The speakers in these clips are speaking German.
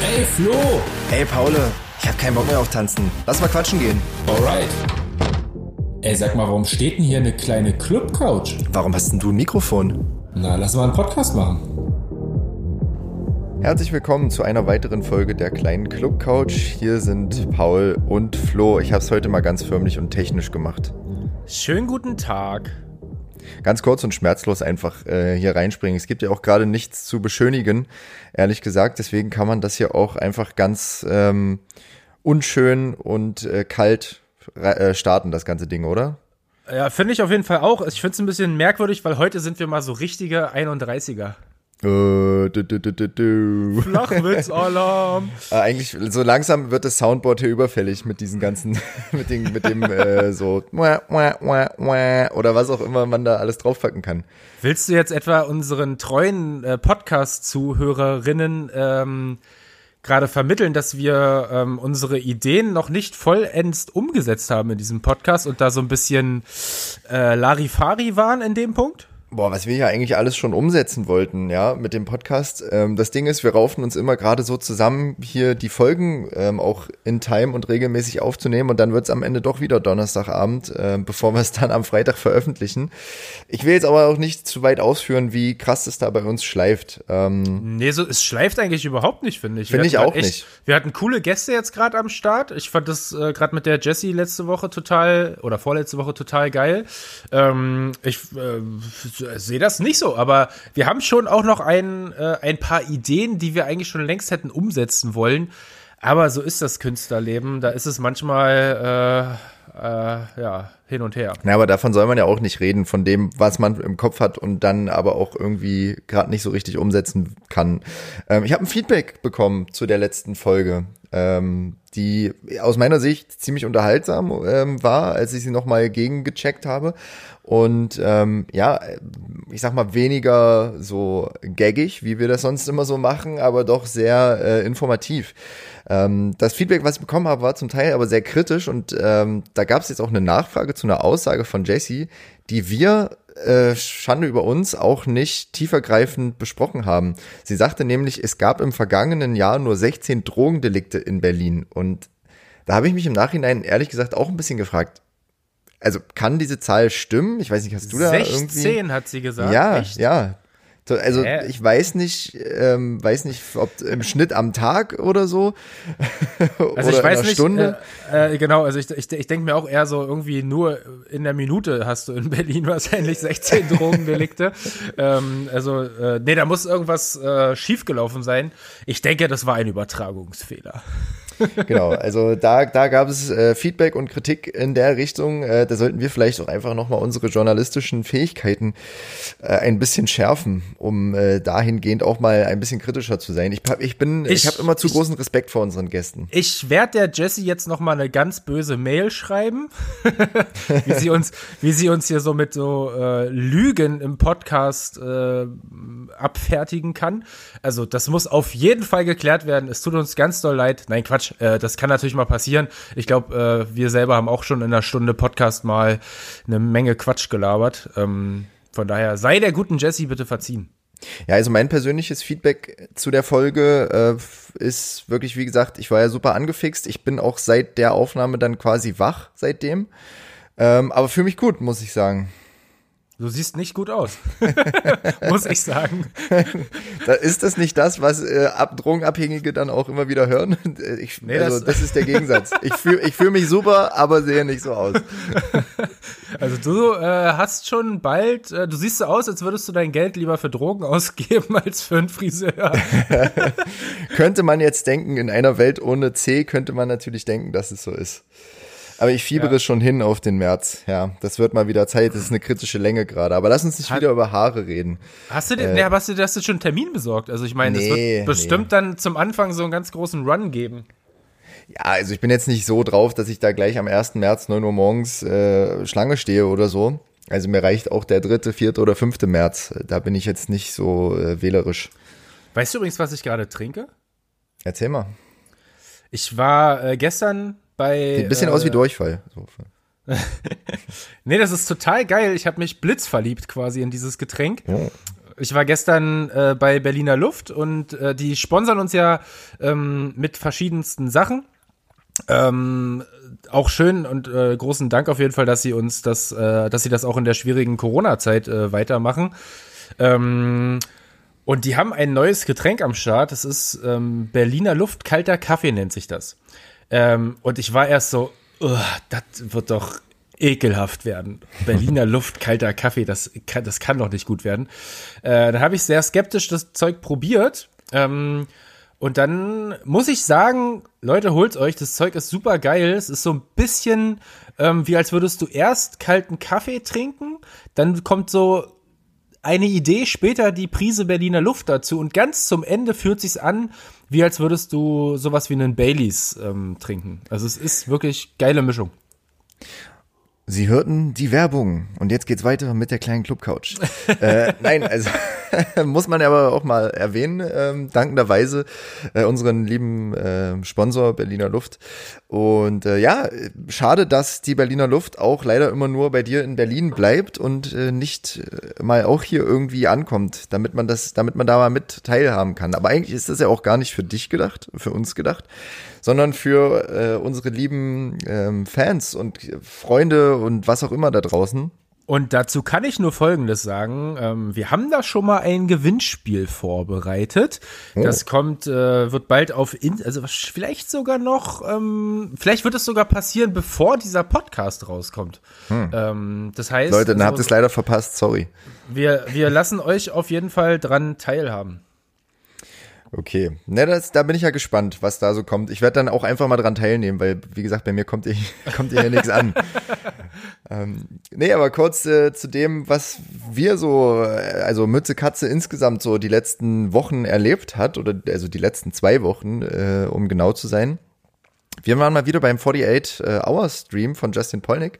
Ey, Flo! Ey, Paul, ich hab keinen Bock mehr auf Tanzen. Lass mal quatschen gehen. Alright. Ey, sag mal, warum steht denn hier eine kleine Club-Couch? Warum hast denn du ein Mikrofon? Na, lass mal einen Podcast machen. Herzlich willkommen zu einer weiteren Folge der kleinen Club Couch. Hier sind Paul und Flo. Ich habe es heute mal ganz förmlich und technisch gemacht. Schönen guten Tag. Ganz kurz und schmerzlos einfach äh, hier reinspringen. Es gibt ja auch gerade nichts zu beschönigen, ehrlich gesagt. Deswegen kann man das hier auch einfach ganz ähm, unschön und äh, kalt äh, starten, das ganze Ding, oder? Ja, finde ich auf jeden Fall auch. Ich finde es ein bisschen merkwürdig, weil heute sind wir mal so richtige 31er. Äh, du, du, du. Flachwitz-Alarm. Äh, eigentlich, so langsam wird das Soundboard hier überfällig mit diesen ganzen, mit, den, mit dem äh, so oder was auch immer man da alles draufpacken kann. Willst du jetzt etwa unseren treuen äh, Podcast-Zuhörerinnen ähm, gerade vermitteln, dass wir ähm, unsere Ideen noch nicht vollends umgesetzt haben in diesem Podcast und da so ein bisschen äh, Larifari waren in dem Punkt? Boah, was wir ja eigentlich alles schon umsetzen wollten, ja, mit dem Podcast. Ähm, das Ding ist, wir raufen uns immer gerade so zusammen, hier die Folgen ähm, auch in Time und regelmäßig aufzunehmen und dann wird's am Ende doch wieder Donnerstagabend, äh, bevor wir es dann am Freitag veröffentlichen. Ich will jetzt aber auch nicht zu weit ausführen, wie krass es da bei uns schleift. Ähm, nee, so, es schleift eigentlich überhaupt nicht, finde ich. Finde ich auch echt, nicht. Wir hatten coole Gäste jetzt gerade am Start. Ich fand das äh, gerade mit der Jessie letzte Woche total, oder vorletzte Woche total geil. Ähm, ich äh, sehe das nicht so, aber wir haben schon auch noch ein, äh, ein paar Ideen, die wir eigentlich schon längst hätten umsetzen wollen. Aber so ist das Künstlerleben. Da ist es manchmal äh, äh, ja hin und her. Na, aber davon soll man ja auch nicht reden, von dem, was man im Kopf hat und dann aber auch irgendwie gerade nicht so richtig umsetzen kann. Ähm, ich habe ein Feedback bekommen zu der letzten Folge, ähm, die aus meiner Sicht ziemlich unterhaltsam ähm, war, als ich sie nochmal gegengecheckt habe. Und ähm, ja, ich sag mal, weniger so gaggig, wie wir das sonst immer so machen, aber doch sehr äh, informativ. Ähm, das Feedback, was ich bekommen habe, war zum Teil aber sehr kritisch und ähm, da gab es jetzt auch eine Nachfrage zu einer Aussage von Jesse, die wir äh, Schande über uns auch nicht tiefergreifend besprochen haben. Sie sagte nämlich, es gab im vergangenen Jahr nur 16 Drogendelikte in Berlin und da habe ich mich im Nachhinein ehrlich gesagt auch ein bisschen gefragt, also kann diese Zahl stimmen? Ich weiß nicht, hast du da 16 irgendwie? 16 hat sie gesagt. Ja, Echt? ja. Also Hä? ich weiß nicht, ähm, weiß nicht, ob im Schnitt am Tag oder so also oder ich weiß in einer Stunde. Äh, äh, genau, also ich, ich, ich denke mir auch eher so irgendwie nur in der Minute hast du in Berlin wahrscheinlich 16 Drogendelikte. ähm, also äh, nee, da muss irgendwas äh, schiefgelaufen sein. Ich denke, das war ein Übertragungsfehler genau, also da, da gab es äh, Feedback und Kritik in der Richtung. Äh, da sollten wir vielleicht auch einfach nochmal unsere journalistischen Fähigkeiten äh, ein bisschen schärfen, um äh, dahingehend auch mal ein bisschen kritischer zu sein. Ich, ich bin, ich, ich habe immer zu ich, großen Respekt vor unseren Gästen. Ich werde der Jessie jetzt nochmal eine ganz böse Mail schreiben, wie sie uns, wie sie uns hier so mit so äh, Lügen im Podcast äh, abfertigen kann. Also das muss auf jeden Fall geklärt werden. Es tut uns ganz doll leid. Nein, Quatsch. Äh, das kann natürlich mal passieren. Ich glaube, äh, wir selber haben auch schon in einer Stunde Podcast mal eine Menge Quatsch gelabert. Ähm, von daher sei der guten Jessie bitte verziehen. Ja, also mein persönliches Feedback zu der Folge äh, ist wirklich, wie gesagt, ich war ja super angefixt. Ich bin auch seit der Aufnahme dann quasi wach seitdem. Ähm, aber für mich gut, muss ich sagen. Du siehst nicht gut aus, muss ich sagen. da ist das nicht das, was äh, Ab Drogenabhängige dann auch immer wieder hören? Ich, nee, also, das, das, ist der Gegensatz. Ich fühle ich fühl mich super, aber sehe nicht so aus. Also du äh, hast schon bald, äh, du siehst so aus, als würdest du dein Geld lieber für Drogen ausgeben als für einen Friseur. könnte man jetzt denken, in einer Welt ohne C könnte man natürlich denken, dass es so ist. Aber ich fiebere ja. schon hin auf den März. Ja, das wird mal wieder Zeit. Das ist eine kritische Länge gerade. Aber lass uns nicht Hat, wieder über Haare reden. Hast du denn, äh, nee, hast du, hast du schon einen Termin besorgt? Also ich meine, nee, es wird bestimmt nee. dann zum Anfang so einen ganz großen Run geben. Ja, also ich bin jetzt nicht so drauf, dass ich da gleich am 1. März 9 Uhr morgens äh, Schlange stehe oder so. Also mir reicht auch der dritte, vierte oder fünfte März. Da bin ich jetzt nicht so äh, wählerisch. Weißt du übrigens, was ich gerade trinke? Erzähl mal. Ich war äh, gestern bei. Sieht ein bisschen äh, aus wie äh, Durchfall. So. nee, das ist total geil. Ich habe mich blitzverliebt quasi in dieses Getränk. Ja. Ich war gestern äh, bei Berliner Luft und äh, die sponsern uns ja ähm, mit verschiedensten Sachen. Ähm, auch schön und äh, großen Dank auf jeden Fall, dass sie uns das, äh, dass sie das auch in der schwierigen Corona-Zeit äh, weitermachen. Ähm, und die haben ein neues Getränk am Start. Das ist ähm, Berliner Luft kalter Kaffee nennt sich das. Ähm, und ich war erst so, das wird doch ekelhaft werden. Berliner Luft, kalter Kaffee, das kann, das kann doch nicht gut werden. Äh, dann habe ich sehr skeptisch das Zeug probiert. Ähm, und dann muss ich sagen, Leute, holt's euch, das Zeug ist super geil. Es ist so ein bisschen ähm, wie als würdest du erst kalten Kaffee trinken, dann kommt so eine Idee, später die Prise Berliner Luft dazu und ganz zum Ende fühlt sich's an, wie als würdest du sowas wie einen Baileys ähm, trinken. Also es ist wirklich geile Mischung. Sie hörten die Werbung und jetzt geht's weiter mit der kleinen Clubcouch. äh, nein, also muss man aber auch mal erwähnen, ähm, dankenderweise äh, unseren lieben äh, Sponsor Berliner Luft. Und äh, ja, schade, dass die Berliner Luft auch leider immer nur bei dir in Berlin bleibt und äh, nicht äh, mal auch hier irgendwie ankommt, damit man das, damit man da mal mit teilhaben kann. Aber eigentlich ist das ja auch gar nicht für dich gedacht, für uns gedacht, sondern für äh, unsere lieben ähm, Fans und Freunde und was auch immer da draußen. Und dazu kann ich nur Folgendes sagen. Ähm, wir haben da schon mal ein Gewinnspiel vorbereitet. Oh. Das kommt, äh, wird bald auf, in, also vielleicht sogar noch, ähm, vielleicht wird es sogar passieren, bevor dieser Podcast rauskommt. Hm. Ähm, das heißt. Leute, dann also, habt ihr es leider verpasst, sorry. Wir, wir lassen euch auf jeden Fall dran teilhaben. Okay, ne, das, da bin ich ja gespannt, was da so kommt. Ich werde dann auch einfach mal dran teilnehmen, weil, wie gesagt, bei mir kommt hier, kommt hier nichts an. ähm, nee, aber kurz äh, zu dem, was wir so, äh, also Mütze Katze insgesamt so die letzten Wochen erlebt hat, oder also die letzten zwei Wochen, äh, um genau zu sein. Wir waren mal wieder beim 48 äh, Hour Stream von Justin Polnick.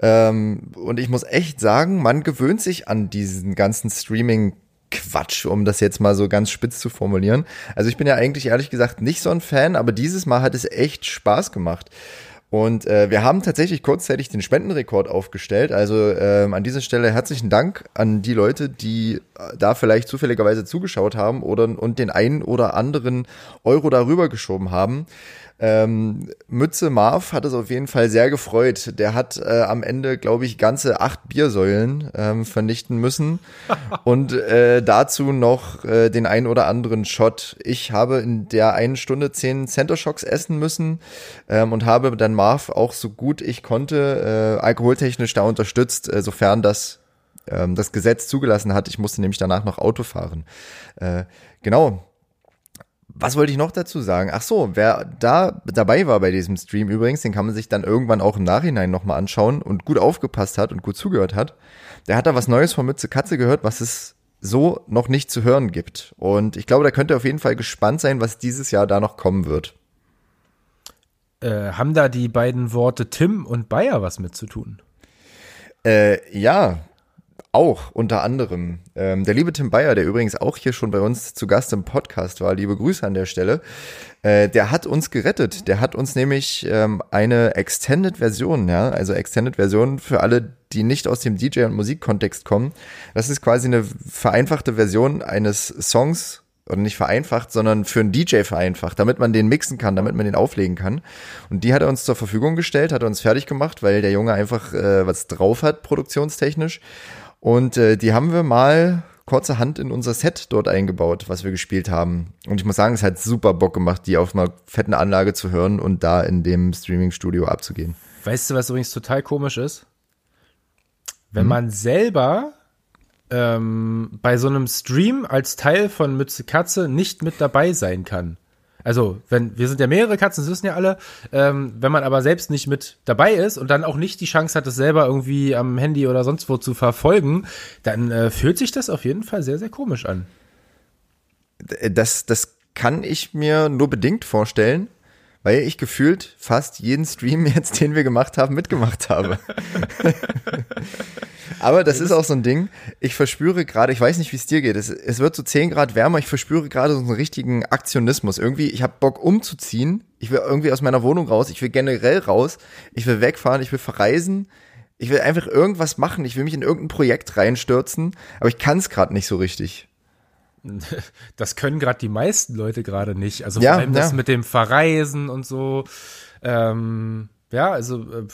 Ähm, und ich muss echt sagen, man gewöhnt sich an diesen ganzen Streaming Quatsch, um das jetzt mal so ganz spitz zu formulieren. Also ich bin ja eigentlich ehrlich gesagt nicht so ein Fan, aber dieses Mal hat es echt Spaß gemacht. Und äh, wir haben tatsächlich kurzzeitig den Spendenrekord aufgestellt. Also ähm, an dieser Stelle herzlichen Dank an die Leute, die äh, da vielleicht zufälligerweise zugeschaut haben oder und den einen oder anderen Euro darüber geschoben haben. Ähm, Mütze Marv hat es auf jeden Fall sehr gefreut. Der hat äh, am Ende, glaube ich, ganze acht Biersäulen ähm, vernichten müssen und äh, dazu noch äh, den ein oder anderen Shot. Ich habe in der einen Stunde zehn Center Shocks essen müssen ähm, und habe dann Marv auch so gut ich konnte äh, alkoholtechnisch da unterstützt, äh, sofern das ähm, das Gesetz zugelassen hat. Ich musste nämlich danach noch Auto fahren. Äh, genau, was wollte ich noch dazu sagen? Ach so, wer da dabei war bei diesem Stream übrigens, den kann man sich dann irgendwann auch im Nachhinein nochmal anschauen und gut aufgepasst hat und gut zugehört hat. Der hat da was Neues von Mütze Katze gehört, was es so noch nicht zu hören gibt. Und ich glaube, da könnte auf jeden Fall gespannt sein, was dieses Jahr da noch kommen wird. Äh, haben da die beiden Worte Tim und Bayer was mit zu tun? Äh, ja, auch unter anderem. Ähm, der liebe Tim Bayer, der übrigens auch hier schon bei uns zu Gast im Podcast war, liebe Grüße an der Stelle, äh, der hat uns gerettet. Der hat uns nämlich ähm, eine Extended-Version, ja, also Extended-Version für alle, die nicht aus dem DJ- und Musikkontext kommen. Das ist quasi eine vereinfachte Version eines Songs oder nicht vereinfacht, sondern für einen DJ vereinfacht, damit man den mixen kann, damit man den auflegen kann. Und die hat er uns zur Verfügung gestellt, hat er uns fertig gemacht, weil der Junge einfach äh, was drauf hat, produktionstechnisch. Und äh, die haben wir mal kurzerhand in unser Set dort eingebaut, was wir gespielt haben. Und ich muss sagen, es hat super Bock gemacht, die auf einer fetten Anlage zu hören und da in dem Streaming-Studio abzugehen. Weißt du, was übrigens total komisch ist? Wenn hm? man selber ähm, bei so einem Stream als Teil von Mütze Katze nicht mit dabei sein kann. Also, wenn, wir sind ja mehrere Katzen, das wissen ja alle. Ähm, wenn man aber selbst nicht mit dabei ist und dann auch nicht die Chance hat, es selber irgendwie am Handy oder sonst wo zu verfolgen, dann äh, fühlt sich das auf jeden Fall sehr, sehr komisch an. Das, das kann ich mir nur bedingt vorstellen weil ich gefühlt fast jeden Stream jetzt, den wir gemacht haben, mitgemacht habe. Aber das ist auch so ein Ding. Ich verspüre gerade, ich weiß nicht, wie es dir geht. Es, es wird so 10 Grad wärmer. Ich verspüre gerade so einen richtigen Aktionismus. Irgendwie, ich habe Bock umzuziehen. Ich will irgendwie aus meiner Wohnung raus. Ich will generell raus. Ich will wegfahren. Ich will verreisen. Ich will einfach irgendwas machen. Ich will mich in irgendein Projekt reinstürzen, aber ich kann es gerade nicht so richtig. Das können gerade die meisten Leute gerade nicht. Also Ja, vor allem das ja. mit dem Verreisen und so. Ähm, ja, also äh,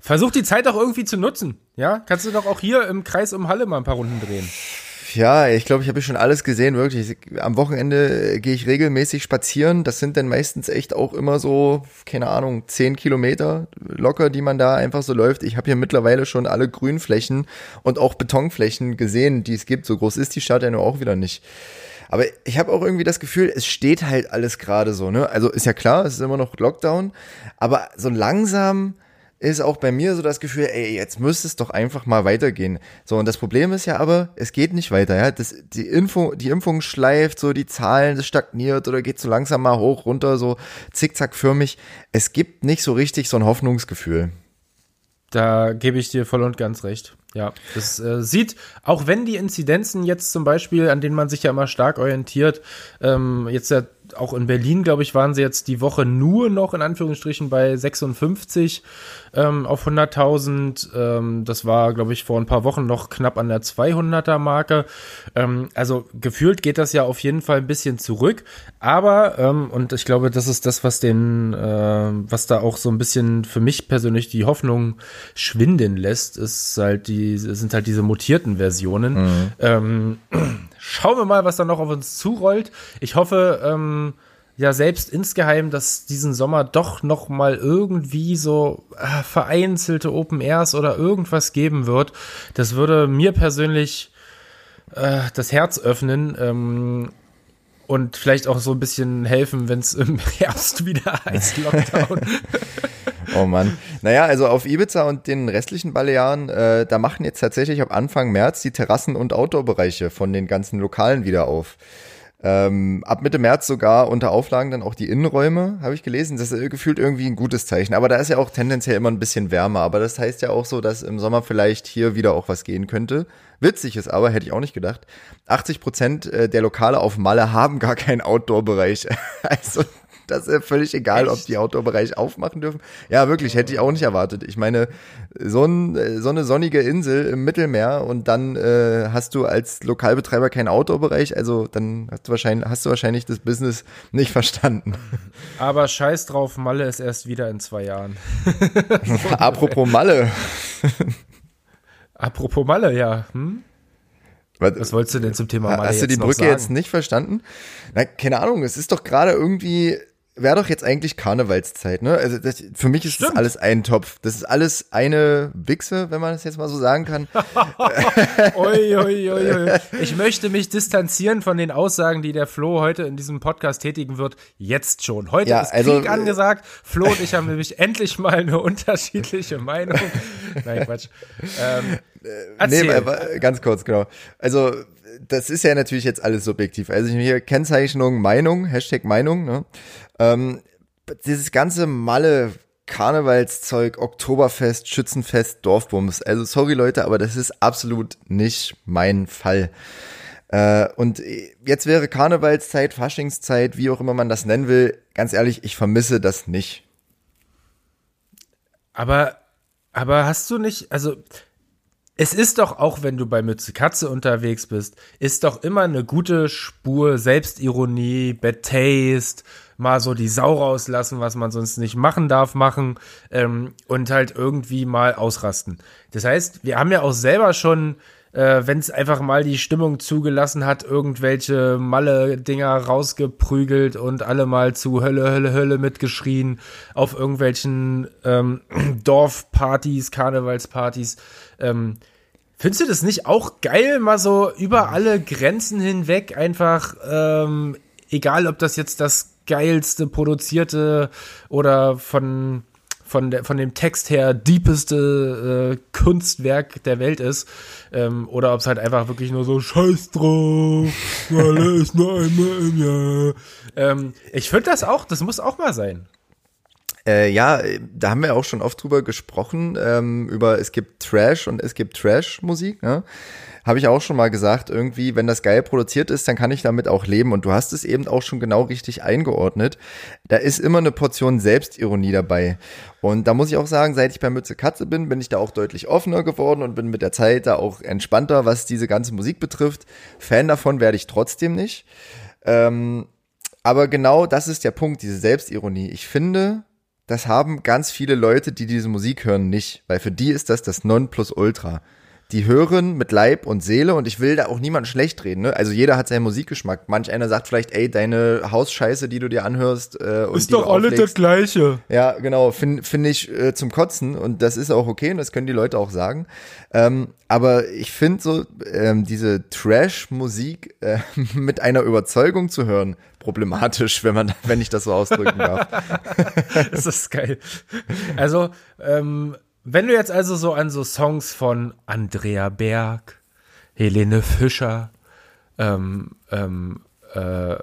versuch die Zeit auch irgendwie zu nutzen. Ja, kannst du doch auch hier im Kreis um Halle mal ein paar Runden drehen. Ja, ich glaube, ich habe schon alles gesehen, wirklich. Am Wochenende äh, gehe ich regelmäßig spazieren. Das sind dann meistens echt auch immer so, keine Ahnung, zehn Kilometer locker, die man da einfach so läuft. Ich habe hier mittlerweile schon alle Grünflächen und auch Betonflächen gesehen, die es gibt. So groß ist die Stadt ja nur auch wieder nicht. Aber ich habe auch irgendwie das Gefühl, es steht halt alles gerade so, ne? Also ist ja klar, es ist immer noch Lockdown, aber so langsam ist auch bei mir so das Gefühl, ey, jetzt müsste es doch einfach mal weitergehen. So, und das Problem ist ja aber, es geht nicht weiter, ja. Das, die, Info, die Impfung schleift, so die Zahlen, das stagniert oder geht so langsam mal hoch, runter, so zickzackförmig. Es gibt nicht so richtig so ein Hoffnungsgefühl. Da gebe ich dir voll und ganz recht. Ja, das äh, sieht, auch wenn die Inzidenzen jetzt zum Beispiel, an denen man sich ja immer stark orientiert, ähm, jetzt ja auch in Berlin, glaube ich, waren sie jetzt die Woche nur noch in Anführungsstrichen bei 56 ähm, auf 100.000. Ähm, das war, glaube ich, vor ein paar Wochen noch knapp an der 200er Marke. Ähm, also gefühlt geht das ja auf jeden Fall ein bisschen zurück. Aber, ähm, und ich glaube, das ist das, was den, äh, was da auch so ein bisschen für mich persönlich die Hoffnung schwinden lässt, ist halt die, sind halt diese mutierten Versionen. Ähm, schauen wir mal, was da noch auf uns zurollt. Ich hoffe, ähm, ja, selbst insgeheim, dass diesen Sommer doch noch mal irgendwie so äh, vereinzelte Open Airs oder irgendwas geben wird. Das würde mir persönlich äh, das Herz öffnen. Ähm, und vielleicht auch so ein bisschen helfen, wenn es im Herbst wieder heißt Lockdown. Oh Mann. Naja, also auf Ibiza und den restlichen Balearen, äh, da machen jetzt tatsächlich ab Anfang März die Terrassen- und Outdoor-Bereiche von den ganzen Lokalen wieder auf. Ähm, ab Mitte März sogar unter Auflagen dann auch die Innenräume, habe ich gelesen. Das ist äh, gefühlt irgendwie ein gutes Zeichen. Aber da ist ja auch tendenziell immer ein bisschen wärmer. Aber das heißt ja auch so, dass im Sommer vielleicht hier wieder auch was gehen könnte. Witzig ist aber, hätte ich auch nicht gedacht, 80 Prozent äh, der Lokale auf Malle haben gar keinen Outdoor-Bereich. Also das ist ja völlig egal, ob die Outdoor-Bereich aufmachen dürfen. Ja, wirklich, hätte ich auch nicht erwartet. Ich meine, so, ein, so eine sonnige Insel im Mittelmeer und dann äh, hast du als Lokalbetreiber keinen Outdoor-Bereich, also dann hast du, wahrscheinlich, hast du wahrscheinlich das Business nicht verstanden. Aber scheiß drauf, Malle ist erst wieder in zwei Jahren. Apropos Malle. Apropos Malle, ja. Hm? Was, Was wolltest du denn zum Thema Malle Hast du die Brücke sagen? jetzt nicht verstanden? Na, keine Ahnung, es ist doch gerade irgendwie, wäre doch jetzt eigentlich Karnevalszeit, ne? Also das, für mich ist das Stimmt. alles ein Topf. Das ist alles eine Wichse, wenn man das jetzt mal so sagen kann. Ui, ui, ui, ui. Ich möchte mich distanzieren von den Aussagen, die der Flo heute in diesem Podcast tätigen wird. Jetzt schon. Heute Ja, ist also, Krieg äh, angesagt. Flo und ich haben nämlich endlich mal eine unterschiedliche Meinung. Nein, Quatsch. Ähm, erzähl. Nee, aber ganz kurz, genau. Also, das ist ja natürlich jetzt alles subjektiv. Also hier Kennzeichnung Meinung, Hashtag Meinung, ne? Ähm, dieses ganze Malle Karnevalszeug, Oktoberfest, Schützenfest, Dorfbums. Also sorry Leute, aber das ist absolut nicht mein Fall. Äh, und jetzt wäre Karnevalszeit, Faschingszeit, wie auch immer man das nennen will. Ganz ehrlich, ich vermisse das nicht. Aber, aber hast du nicht, also es ist doch auch, wenn du bei Mütze Katze unterwegs bist, ist doch immer eine gute Spur Selbstironie, Bad Taste, mal so die Sau rauslassen, was man sonst nicht machen darf, machen ähm, und halt irgendwie mal ausrasten. Das heißt, wir haben ja auch selber schon äh, wenn es einfach mal die Stimmung zugelassen hat, irgendwelche Malle-Dinger rausgeprügelt und alle mal zu Hölle, Hölle, Hölle mitgeschrien auf irgendwelchen ähm, Dorfpartys, Karnevalspartys. Ähm, findest du das nicht auch geil, mal so über alle Grenzen hinweg einfach, ähm, egal ob das jetzt das geilste produzierte oder von von, der, von dem Text her diepeste äh, Kunstwerk der Welt ist. Ähm, oder ob es halt einfach wirklich nur so Scheiß drauf, alle ist nur einmal im Jahr. Ähm, ich finde das auch, das muss auch mal sein. Äh, ja, da haben wir auch schon oft drüber gesprochen, ähm, über es gibt Trash und es gibt Trash-Musik. Ne? Habe ich auch schon mal gesagt, irgendwie, wenn das geil produziert ist, dann kann ich damit auch leben. Und du hast es eben auch schon genau richtig eingeordnet. Da ist immer eine Portion Selbstironie dabei. Und da muss ich auch sagen, seit ich bei Mütze Katze bin, bin ich da auch deutlich offener geworden und bin mit der Zeit da auch entspannter, was diese ganze Musik betrifft. Fan davon werde ich trotzdem nicht. Ähm, aber genau das ist der Punkt, diese Selbstironie. Ich finde, das haben ganz viele Leute, die diese Musik hören, nicht, weil für die ist das das Nonplusultra. Die hören mit Leib und Seele und ich will da auch niemand schlecht reden. Ne? Also jeder hat seinen Musikgeschmack. Manch einer sagt vielleicht, ey, deine Hausscheiße, die du dir anhörst, äh, und ist doch alle das Gleiche. Ja, genau, finde find ich äh, zum Kotzen und das ist auch okay und das können die Leute auch sagen. Ähm, aber ich finde so ähm, diese Trash-Musik äh, mit einer Überzeugung zu hören problematisch, wenn man, wenn ich das so ausdrücken darf. das ist geil. Also ähm, wenn du jetzt also so an so Songs von Andrea Berg, Helene Fischer, ähm, ähm, äh,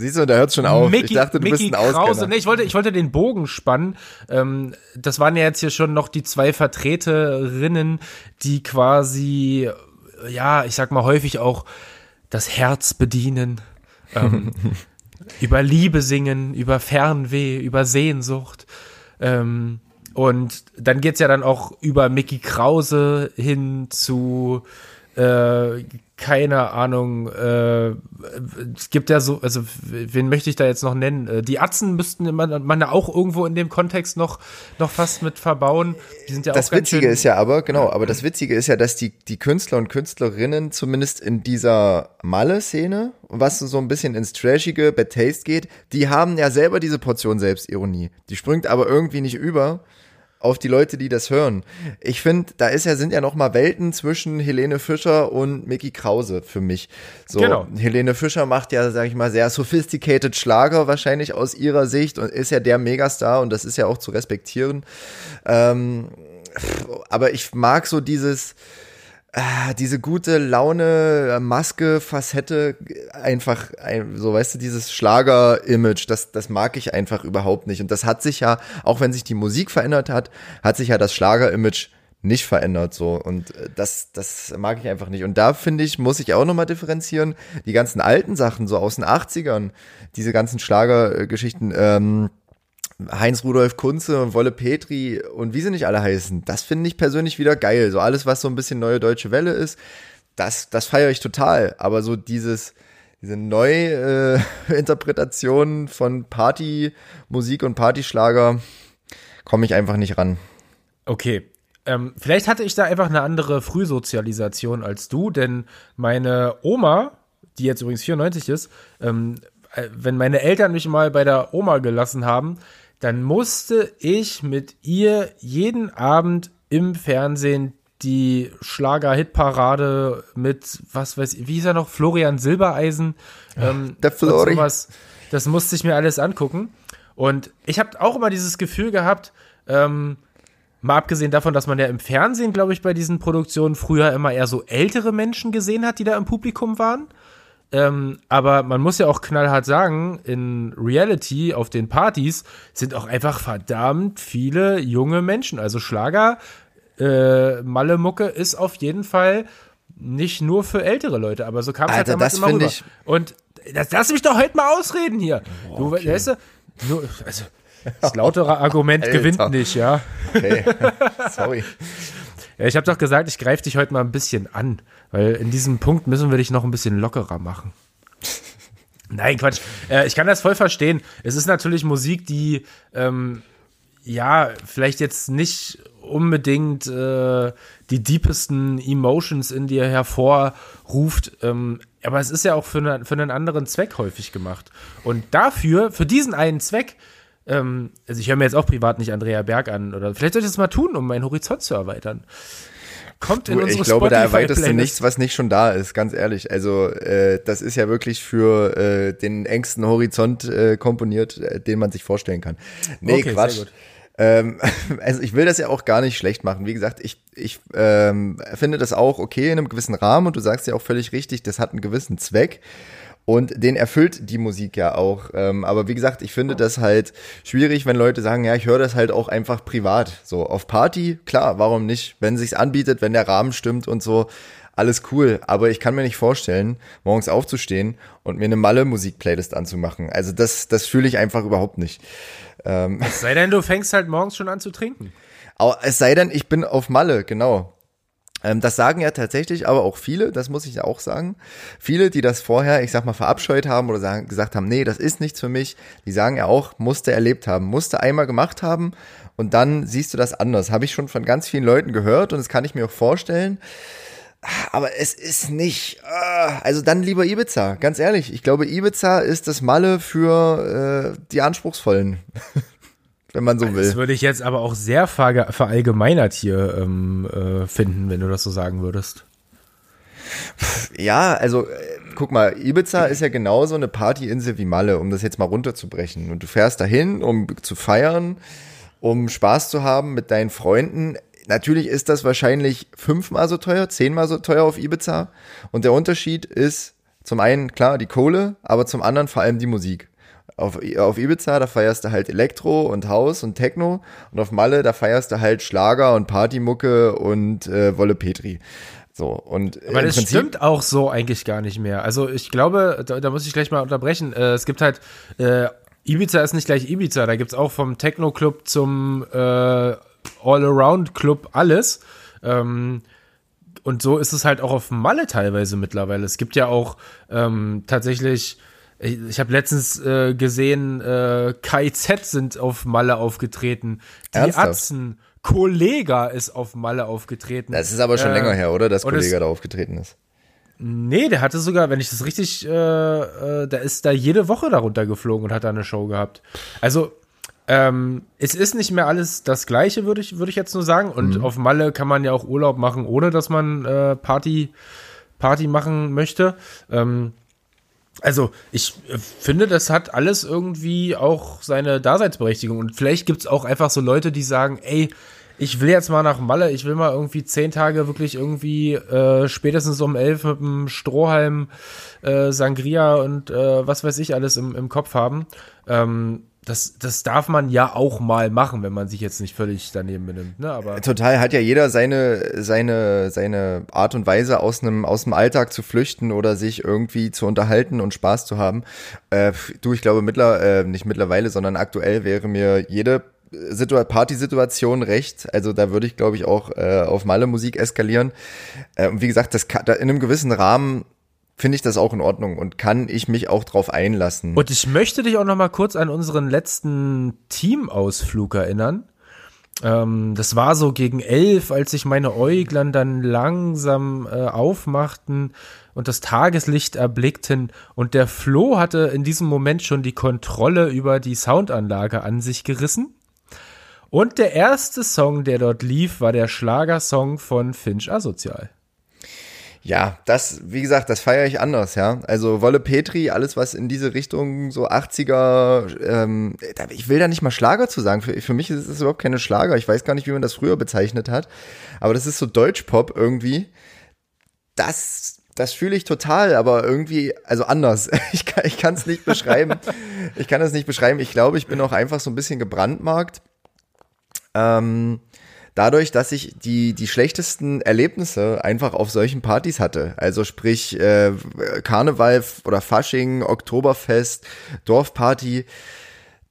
Siehst du, da hört schon auf. Mickey, ich dachte, du Mickey bist ein Auskenner. Krause. Nee, ich wollte, ich wollte den Bogen spannen. Ähm, das waren ja jetzt hier schon noch die zwei Vertreterinnen, die quasi, ja, ich sag mal häufig auch das Herz bedienen. Ähm, über Liebe singen, über Fernweh, über Sehnsucht. Ähm, und dann geht's ja dann auch über Mickey Krause hin zu äh, keine Ahnung, äh, es gibt ja so, also wen möchte ich da jetzt noch nennen? Äh, die Atzen müssten man, man ja auch irgendwo in dem Kontext noch, noch fast mit verbauen. Die sind ja das auch Witzige schön, ist ja aber, genau, aber das Witzige ist ja, dass die, die Künstler und Künstlerinnen zumindest in dieser Malle-Szene, was so ein bisschen ins Trashige, Bad Taste geht, die haben ja selber diese Portion Selbstironie. Die springt aber irgendwie nicht über auf die Leute, die das hören. Ich finde, da ist ja, sind ja noch mal Welten zwischen Helene Fischer und Mickey Krause für mich. So, Genau. Helene Fischer macht ja, sag ich mal, sehr sophisticated Schlager wahrscheinlich aus ihrer Sicht und ist ja der Megastar und das ist ja auch zu respektieren. Ähm, aber ich mag so dieses, ah, diese gute Laune, Maske, Facette, einfach, ein, so weißt du, dieses Schlager-Image, das, das mag ich einfach überhaupt nicht. Und das hat sich ja, auch wenn sich die Musik verändert hat, hat sich ja das Schlager-Image nicht verändert so. Und äh, das das mag ich einfach nicht. Und da finde ich muss ich auch noch mal differenzieren. Die ganzen alten Sachen so aus den 80ern diese ganzen Schlagergeschichten ähm, Heinz Rudolf Kunze und Wolle Petri und wie sie nicht alle heißen, das finde ich persönlich wieder geil. So alles, was so ein bisschen neue deutsche Welle ist, das, das feiere ich total. Aber so dieses, diese neue äh, von Partymusik und Partyschlager komme ich einfach nicht ran. Okay. Ähm, vielleicht hatte ich da einfach eine andere Frühsozialisation als du, denn meine Oma, die jetzt übrigens 94 ist, ähm, äh, wenn meine Eltern mich mal bei der Oma gelassen haben, dann musste ich mit ihr jeden Abend im Fernsehen die Schlager-Hitparade mit, was weiß ich, wie hieß er noch, Florian Silbereisen. Ähm, der Flori. sowas. Das musste ich mir alles angucken. Und ich habe auch immer dieses Gefühl gehabt, ähm, mal abgesehen davon, dass man ja im Fernsehen, glaube ich, bei diesen Produktionen früher immer eher so ältere Menschen gesehen hat, die da im Publikum waren. Ähm, aber man muss ja auch knallhart sagen, in Reality auf den Partys sind auch einfach verdammt viele junge Menschen. Also Schlager, äh, Malle Mucke ist auf jeden Fall nicht nur für ältere Leute, aber so kam es halt damals immer rüber. ich- Und das, lass mich doch heute mal ausreden hier. Du, weißt du, nur, also, das lautere Argument gewinnt nicht, ja. Okay, sorry. Ja, ich habe doch gesagt, ich greife dich heute mal ein bisschen an, weil in diesem Punkt müssen wir dich noch ein bisschen lockerer machen. Nein, Quatsch. Äh, ich kann das voll verstehen. Es ist natürlich Musik, die ähm, ja vielleicht jetzt nicht unbedingt äh, die deepesten Emotions in dir hervorruft. Ähm, aber es ist ja auch für, eine, für einen anderen Zweck häufig gemacht. Und dafür, für diesen einen Zweck, ähm, also ich höre mir jetzt auch privat nicht Andrea Berg an, oder vielleicht soll ich das mal tun, um meinen Horizont zu erweitern. Kommt in Du, unsere ich glaube, da erweiterst du nichts, was nicht schon da ist, ganz ehrlich. Also äh, das ist ja wirklich für äh, den engsten Horizont äh, komponiert, äh, den man sich vorstellen kann. Nee, Okay, Quatsch. Ähm, also ich will das ja auch gar nicht schlecht machen. Wie gesagt, ich, ich ähm, finde das auch okay in einem gewissen Rahmen und du sagst ja auch völlig richtig, das hat einen gewissen Zweck. Und den erfüllt die Musik ja auch. Ähm, aber wie gesagt, ich finde das halt schwierig, wenn Leute sagen, ja, ich höre das halt auch einfach privat. So auf Party, klar, warum nicht? Wenn sich's anbietet, wenn der Rahmen stimmt und so, alles cool. Aber ich kann mir nicht vorstellen, morgens aufzustehen und mir eine Malle-Musik-Playlist anzumachen. Also das, das fühle ich einfach überhaupt nicht. Ähm, es sei denn, du fängst halt morgens schon an zu trinken. Es sei denn, ich bin auf Malle, genau. Ähm, das sagen ja tatsächlich aber auch viele, das muss ich auch sagen. Viele, die das vorher, ich sag mal, verabscheut haben oder sagen, gesagt haben, nee, das ist nichts für mich, die sagen ja auch, musste erlebt haben, musste einmal gemacht haben und dann siehst du das anders. Habe ich schon von ganz vielen Leuten gehört und das kann ich mir auch vorstellen. Aber es ist nicht, ah, also dann lieber Ibiza, ganz ehrlich. Ich glaube, Ibiza ist das Malle für äh, die Anspruchsvollen. wenn man so will. Das würde ich jetzt aber auch sehr verallgemeinert hier ähm, äh, finden, wenn du das so sagen würdest. Ja, also äh, guck mal, Ibiza ist ja genauso eine Partyinsel wie Malle, um das jetzt mal runterzubrechen. Und du fährst dahin, um zu feiern, um Spaß zu haben mit deinen Freunden. Natürlich ist das wahrscheinlich fünfmal so teuer, zehnmal so teuer auf Ibiza. Und der Unterschied ist zum einen klar die Kohle, aber zum anderen vor allem die Musik. Auf, auf Ibiza, da feierst du halt Elektro und Haus und Techno und auf Malle, da feierst du halt Schlager und Partymucke und äh, Wolle Petri. So, und Aber das Prinzip stimmt auch so eigentlich gar nicht mehr. Also ich glaube, da, da muss ich gleich mal unterbrechen. Äh, es gibt halt, äh, Ibiza ist nicht gleich Ibiza, da gibt's auch vom Techno-Club zum äh, All-Around-Club alles. Ähm, und so ist es halt auch auf Malle teilweise mittlerweile. Es gibt ja auch ähm, tatsächlich ich, ich habe letztens äh, gesehen, äh, KIZ sind auf Malle aufgetreten. Die Ernsthaft? Atzen, Kollega ist auf Malle aufgetreten. Das ist aber schon äh, länger her, oder? Dass Kollega da aufgetreten ist. Nee, der hatte sogar, wenn ich das richtig, äh, äh, der ist da jede Woche darunter geflogen und hat da eine Show gehabt. Also, ähm, es ist nicht mehr alles das Gleiche, würde ich, würde ich jetzt nur sagen. Und mhm. auf Malle kann man ja auch Urlaub machen, ohne dass man äh, Party, Party machen möchte. Ähm, also ich äh, finde, das hat alles irgendwie auch seine Daseinsberechtigung. Und vielleicht gibt es auch einfach so Leute, die sagen, ey, ich will jetzt mal nach Malle, ich will mal irgendwie zehn Tage wirklich irgendwie äh, spätestens um elf mit einem Strohhalm äh, Sangria und äh, was weiß ich alles im, im Kopf haben. Ähm, das, das darf man ja auch mal machen, wenn man sich jetzt nicht völlig daneben benimmt, ne? Aber total hat ja jeder seine seine seine Art und Weise aus einem aus dem Alltag zu flüchten oder sich irgendwie zu unterhalten und Spaß zu haben. Äh, du, ich glaube mittler äh, nicht mittlerweile, sondern aktuell wäre mir jede Situ Partysituation recht. Also da würde ich, glaube ich, auch äh, auf Malle Musik eskalieren. Äh, und wie gesagt, das kann, da in einem gewissen Rahmen finde ich das auch in Ordnung und kann ich mich auch drauf einlassen. Und ich möchte dich auch noch mal kurz an unseren letzten Teamausflug erinnern. Ähm, das war so gegen elf, als sich meine Äuglein dann langsam äh, aufmachten und das Tageslicht erblickten und der Flo hatte in diesem Moment schon die Kontrolle über die Soundanlage an sich gerissen. Und der erste Song, der dort lief, war der Schlagersong von Finch Asozial. Ja, das, wie gesagt, das feiere ich anders, ja. Also Wolle Petri, alles was in diese Richtung so 80er, ähm, ich will da nicht mal Schlager zu sagen. Für, für mich ist es überhaupt keine Schlager. Ich weiß gar nicht, wie man das früher bezeichnet hat. Aber das ist so Deutschpop irgendwie. Das, das fühle ich total, aber irgendwie, also anders. Ich kann es nicht beschreiben. ich kann es nicht beschreiben. Ich glaube, ich bin auch einfach so ein bisschen gebrandmarkt. Ähm, dadurch, dass ich die, die schlechtesten Erlebnisse einfach auf solchen Partys hatte. Also sprich äh, Karneval oder Fasching, Oktoberfest, Dorfparty.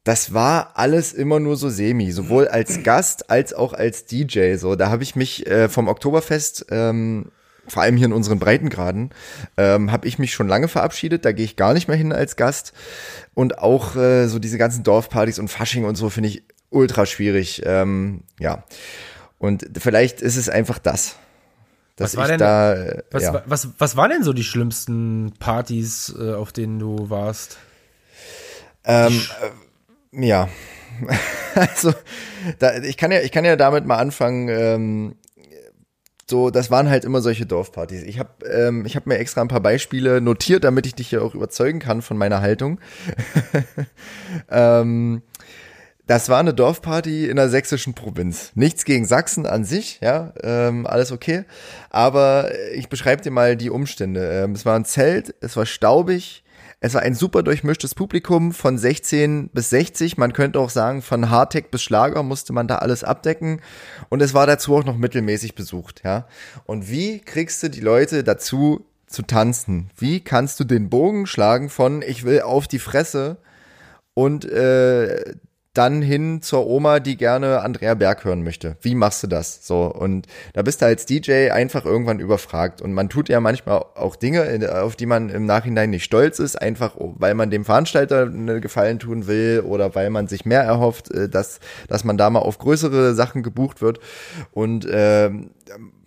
Das war alles immer nur so semi, sowohl als Gast als auch als DJ. So, da habe ich mich äh, vom Oktoberfest ähm, vor allem hier in unseren Breitengraden, ähm, habe ich mich schon lange verabschiedet. Da gehe ich gar nicht mehr hin als Gast. Und auch äh, so diese ganzen Dorfpartys und Fasching und so finde ich ultra schwierig. Ähm, ja. Und vielleicht ist es einfach das. Dass was war denn, da, äh, was, ja. was, was waren denn so die schlimmsten Partys, äh, auf denen du warst? Ähm, äh, ja. also, da, ich kann ja, ich kann ja damit mal anfangen. Ähm, so, das waren halt immer solche Dorfpartys. Ich habe ähm, ich hab mir extra ein paar Beispiele notiert, damit ich dich ja auch überzeugen kann von meiner Haltung. ähm, das war eine Dorfparty in der sächsischen Provinz. Nichts gegen Sachsen an sich, ja, ähm, alles okay. Aber ich beschreibe dir mal die Umstände. Ähm, es war ein Zelt, es war staubig, Es war ein super durchmischtes Publikum von 16 bis 60. Man könnte auch sagen, von Hardtech bis Schlager musste man da alles abdecken. Und es war dazu auch noch mittelmäßig besucht, ja. Und wie kriegst du die Leute dazu zu tanzen? Wie kannst du den Bogen schlagen von ich will auf die Fresse und äh, dann hin zur Oma, die gerne Andrea Berg hören möchte. Wie machst du das? So und da bist du als DJ einfach irgendwann überfragt und man tut ja manchmal auch Dinge, auf die man im Nachhinein nicht stolz ist, einfach weil man dem Veranstalter eine Gefallen tun will oder weil man sich mehr erhofft, äh, dass dass man da mal auf größere Sachen gebucht wird und äh,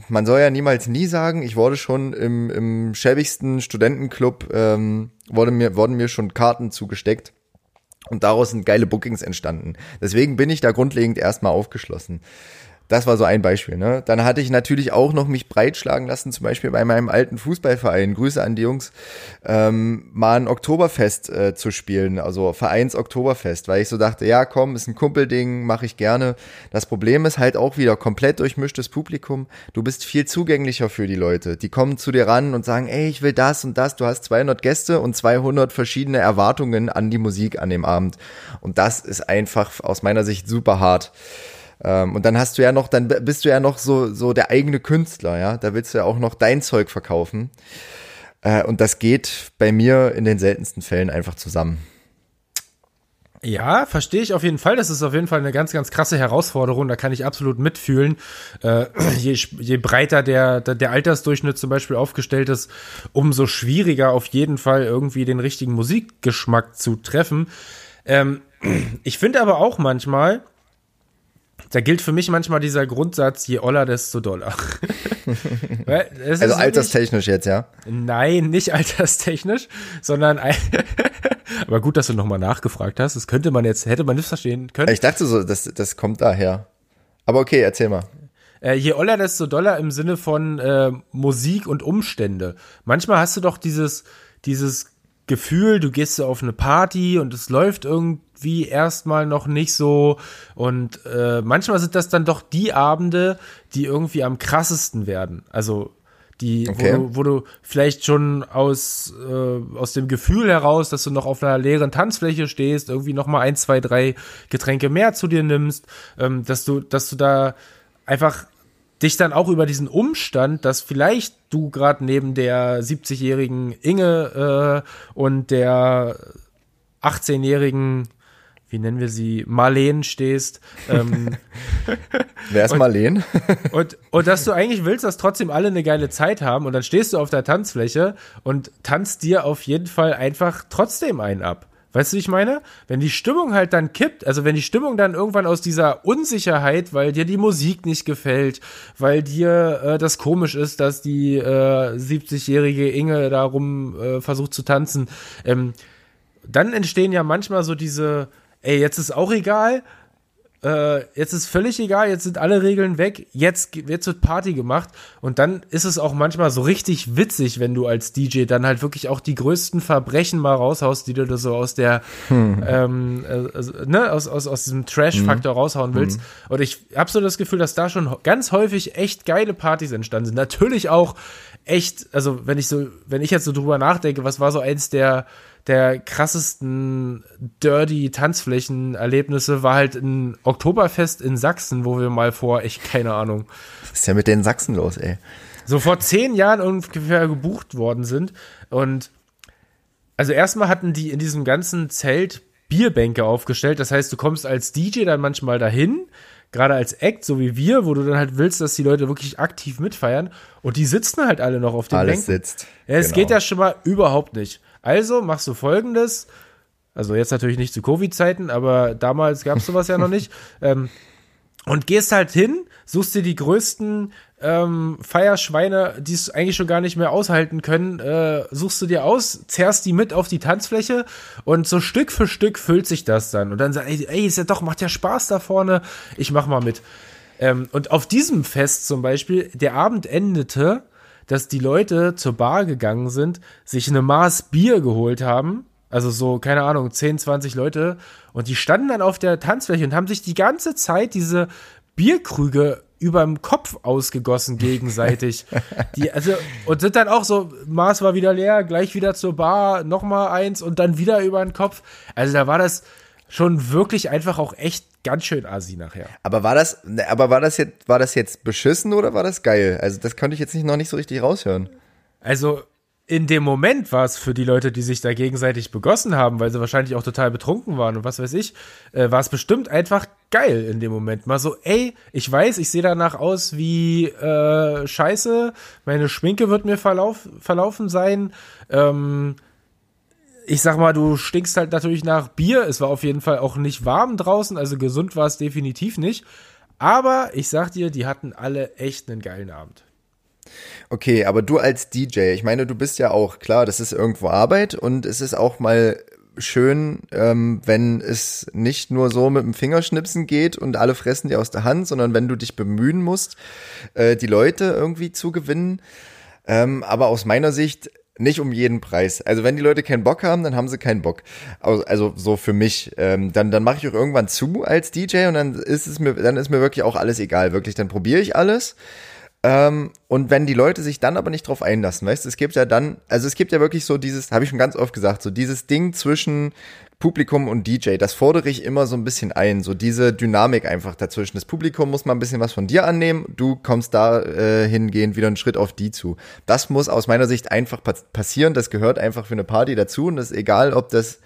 man soll ja niemals nie sagen, ich wurde schon im, im schäbigsten Studentenclub, ähm, wurde mir, wurden mir schon Karten zugesteckt und daraus sind geile Bookings entstanden. Deswegen bin ich da grundlegend erstmal aufgeschlossen. Das war so ein Beispiel. Ne? Dann hatte ich natürlich auch noch mich breitschlagen lassen, zum Beispiel bei meinem alten Fußballverein, Grüße an die Jungs, ähm, mal ein Oktoberfest äh, zu spielen, also Vereins Oktoberfest, weil ich so dachte, ja komm, ist ein Kumpelding, mache ich gerne. Das Problem ist halt auch wieder komplett durchmischtes Publikum. Du bist viel zugänglicher für die Leute. Die kommen zu dir ran und sagen, ey, ich will das und das. Du hast 200 Gäste und 200 verschiedene Erwartungen an die Musik an dem Abend. Und das ist einfach aus meiner Sicht super hart. Ähm, und dann hast du ja noch, dann bist du ja noch so, so der eigene Künstler, ja. Da willst du ja auch noch dein Zeug verkaufen. Äh, und das geht bei mir in den seltensten Fällen einfach zusammen. Ja, verstehe ich auf jeden Fall. Das ist auf jeden Fall eine ganz, ganz krasse Herausforderung. Da kann ich absolut mitfühlen. Äh, je, je breiter der, der Altersdurchschnitt zum Beispiel aufgestellt ist, umso schwieriger auf jeden Fall irgendwie den richtigen Musikgeschmack zu treffen. Ähm, ich finde aber auch manchmal, da gilt für mich manchmal dieser Grundsatz, je oller, desto doller. also alterstechnisch jetzt, ja? Nein, nicht alterstechnisch, sondern aber gut, dass du nochmal nachgefragt hast. Das könnte man jetzt, hätte man nicht verstehen können. Ich dachte so, das, das kommt daher. Aber okay, erzähl mal. Äh, je oller, desto doller im Sinne von äh, Musik und Umstände. Manchmal hast du doch dieses, dieses Gefühl, du gehst so auf eine Party und es läuft irgendwie erstmal noch nicht so. Und äh, manchmal sind das dann doch die Abende, die irgendwie am krassesten werden. Also die, okay. wo, du, wo du vielleicht schon aus, äh, aus dem Gefühl heraus, dass du noch auf einer leeren Tanzfläche stehst, irgendwie noch mal ein, zwei, drei Getränke mehr zu dir nimmst, ähm, dass du, dass du da einfach dich dann auch über diesen Umstand, dass vielleicht du gerade neben der 70-jährigen Inge äh, und der 18-jährigen wie nennen wir sie, Marleen stehst. Ähm, Wer ist Marleen? und, und dass du eigentlich willst, dass trotzdem alle eine geile Zeit haben und dann stehst du auf der Tanzfläche und tanzt dir auf jeden Fall einfach trotzdem einen ab. Weißt du, wie ich meine? Wenn die Stimmung halt dann kippt, also wenn die Stimmung dann irgendwann aus dieser Unsicherheit, weil dir die Musik nicht gefällt, weil dir äh, das komisch ist, dass die äh, 70-jährige Inge darum äh, versucht zu tanzen, ähm, dann entstehen ja manchmal so diese, ey, jetzt ist auch egal, äh, jetzt ist völlig egal, jetzt sind alle Regeln weg, jetzt, jetzt wird Party gemacht und dann ist es auch manchmal so richtig witzig, wenn du als DJ dann halt wirklich auch die größten Verbrechen mal raushaust, die du so aus der, hm. ähm, äh, ne, aus, aus, aus diesem Trash-Faktor hm. raushauen willst. Hm. Und ich habe so das Gefühl, dass da schon ganz häufig echt geile Partys entstanden sind. Natürlich auch echt, also wenn ich so, wenn ich jetzt so drüber nachdenke, was war so eins der der krassesten dirty Tanzflächen-Erlebnisse war halt ein Oktoberfest in Sachsen, wo wir mal vor, echt keine Ahnung. Was ist ja mit den Sachsen los, ey? So vor zehn Jahren ungefähr gebucht worden sind. Und also erstmal hatten die in diesem ganzen Zelt Bierbänke aufgestellt. Das heißt, du kommst als DJ dann manchmal dahin, gerade als Act, so wie wir, wo du dann halt willst, dass die Leute wirklich aktiv mitfeiern. Und die sitzen halt alle noch auf den Alles Bänken. sitzt. Ja, es genau. geht ja schon mal überhaupt nicht. Also machst du folgendes. Also jetzt natürlich nicht zu Covid-Zeiten, aber damals gab es sowas ja noch nicht. Ähm, und gehst halt hin, suchst dir die größten ähm, Feierschweine, die es eigentlich schon gar nicht mehr aushalten können, äh, suchst du dir aus, zerrst die mit auf die Tanzfläche und so Stück für Stück füllt sich das dann. Und dann sagst ey, ey, ist ja doch, macht ja Spaß da vorne, ich mach mal mit. Ähm, und auf diesem Fest zum Beispiel, der Abend endete dass die Leute zur Bar gegangen sind, sich eine Maß Bier geholt haben, also so, keine Ahnung, 10, 20 Leute, und die standen dann auf der Tanzfläche und haben sich die ganze Zeit diese Bierkrüge überm Kopf ausgegossen gegenseitig. die, also, und sind dann auch so, Maß war wieder leer, gleich wieder zur Bar, nochmal eins und dann wieder über den Kopf. Also da war das schon wirklich einfach auch echt ganz schön assi nachher. Aber war das, ne, aber war das jetzt, war das jetzt beschissen oder war das geil? Also das konnte ich jetzt nicht, noch nicht so richtig raushören. Also in dem Moment war es für die Leute, die sich da gegenseitig begossen haben, weil sie wahrscheinlich auch total betrunken waren und was weiß ich, äh, war es bestimmt einfach geil in dem Moment. Mal so, ey, ich weiß, ich sehe danach aus wie äh, Scheiße, meine Schminke wird mir verlauf, verlaufen sein. Ähm, ich sag mal, du stinkst halt natürlich nach Bier. Es war auf jeden Fall auch nicht warm draußen, also gesund war es definitiv nicht. Aber ich sag dir, die hatten alle echt einen geilen Abend. Okay, aber du als DJ, ich meine, du bist ja auch, klar, das ist irgendwo Arbeit und es ist auch mal schön, ähm, wenn es nicht nur so mit dem Fingerschnipsen geht und alle fressen dir aus der Hand, sondern wenn du dich bemühen musst, äh, die Leute irgendwie zu gewinnen. Ähm, aber aus meiner Sicht nicht um jeden Preis. Also wenn die Leute keinen Bock haben, dann haben sie keinen Bock. Also, so für mich. Ähm, dann dann mache ich auch irgendwann zu als DJ und dann ist es mir, dann ist mir wirklich auch alles egal. Wirklich, dann probiere ich alles. Ähm, und wenn die Leute sich dann aber nicht drauf einlassen, weißt du, es gibt ja dann, also es gibt ja wirklich so dieses, habe ich schon ganz oft gesagt, so dieses Ding zwischen Publikum und DJ, das fordere ich immer so ein bisschen ein, so diese Dynamik einfach dazwischen. Das Publikum muss mal ein bisschen was von dir annehmen, du kommst da äh, hingehend wieder einen Schritt auf die zu. Das muss aus meiner Sicht einfach passieren, das gehört einfach für eine Party dazu und es ist egal, ob das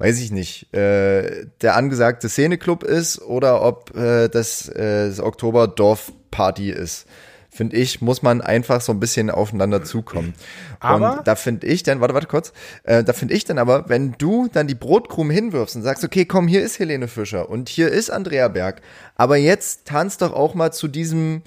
weiß ich nicht, äh, der angesagte Szeneclub ist oder ob äh, das, äh, das Oktoberdorf-Party ist finde ich, muss man einfach so ein bisschen aufeinander zukommen. Aber und da finde ich dann, warte, warte kurz, äh, da finde ich dann aber, wenn du dann die Brotkrumen hinwirfst und sagst, okay, komm, hier ist Helene Fischer und hier ist Andrea Berg, aber jetzt tanz doch auch mal zu diesem,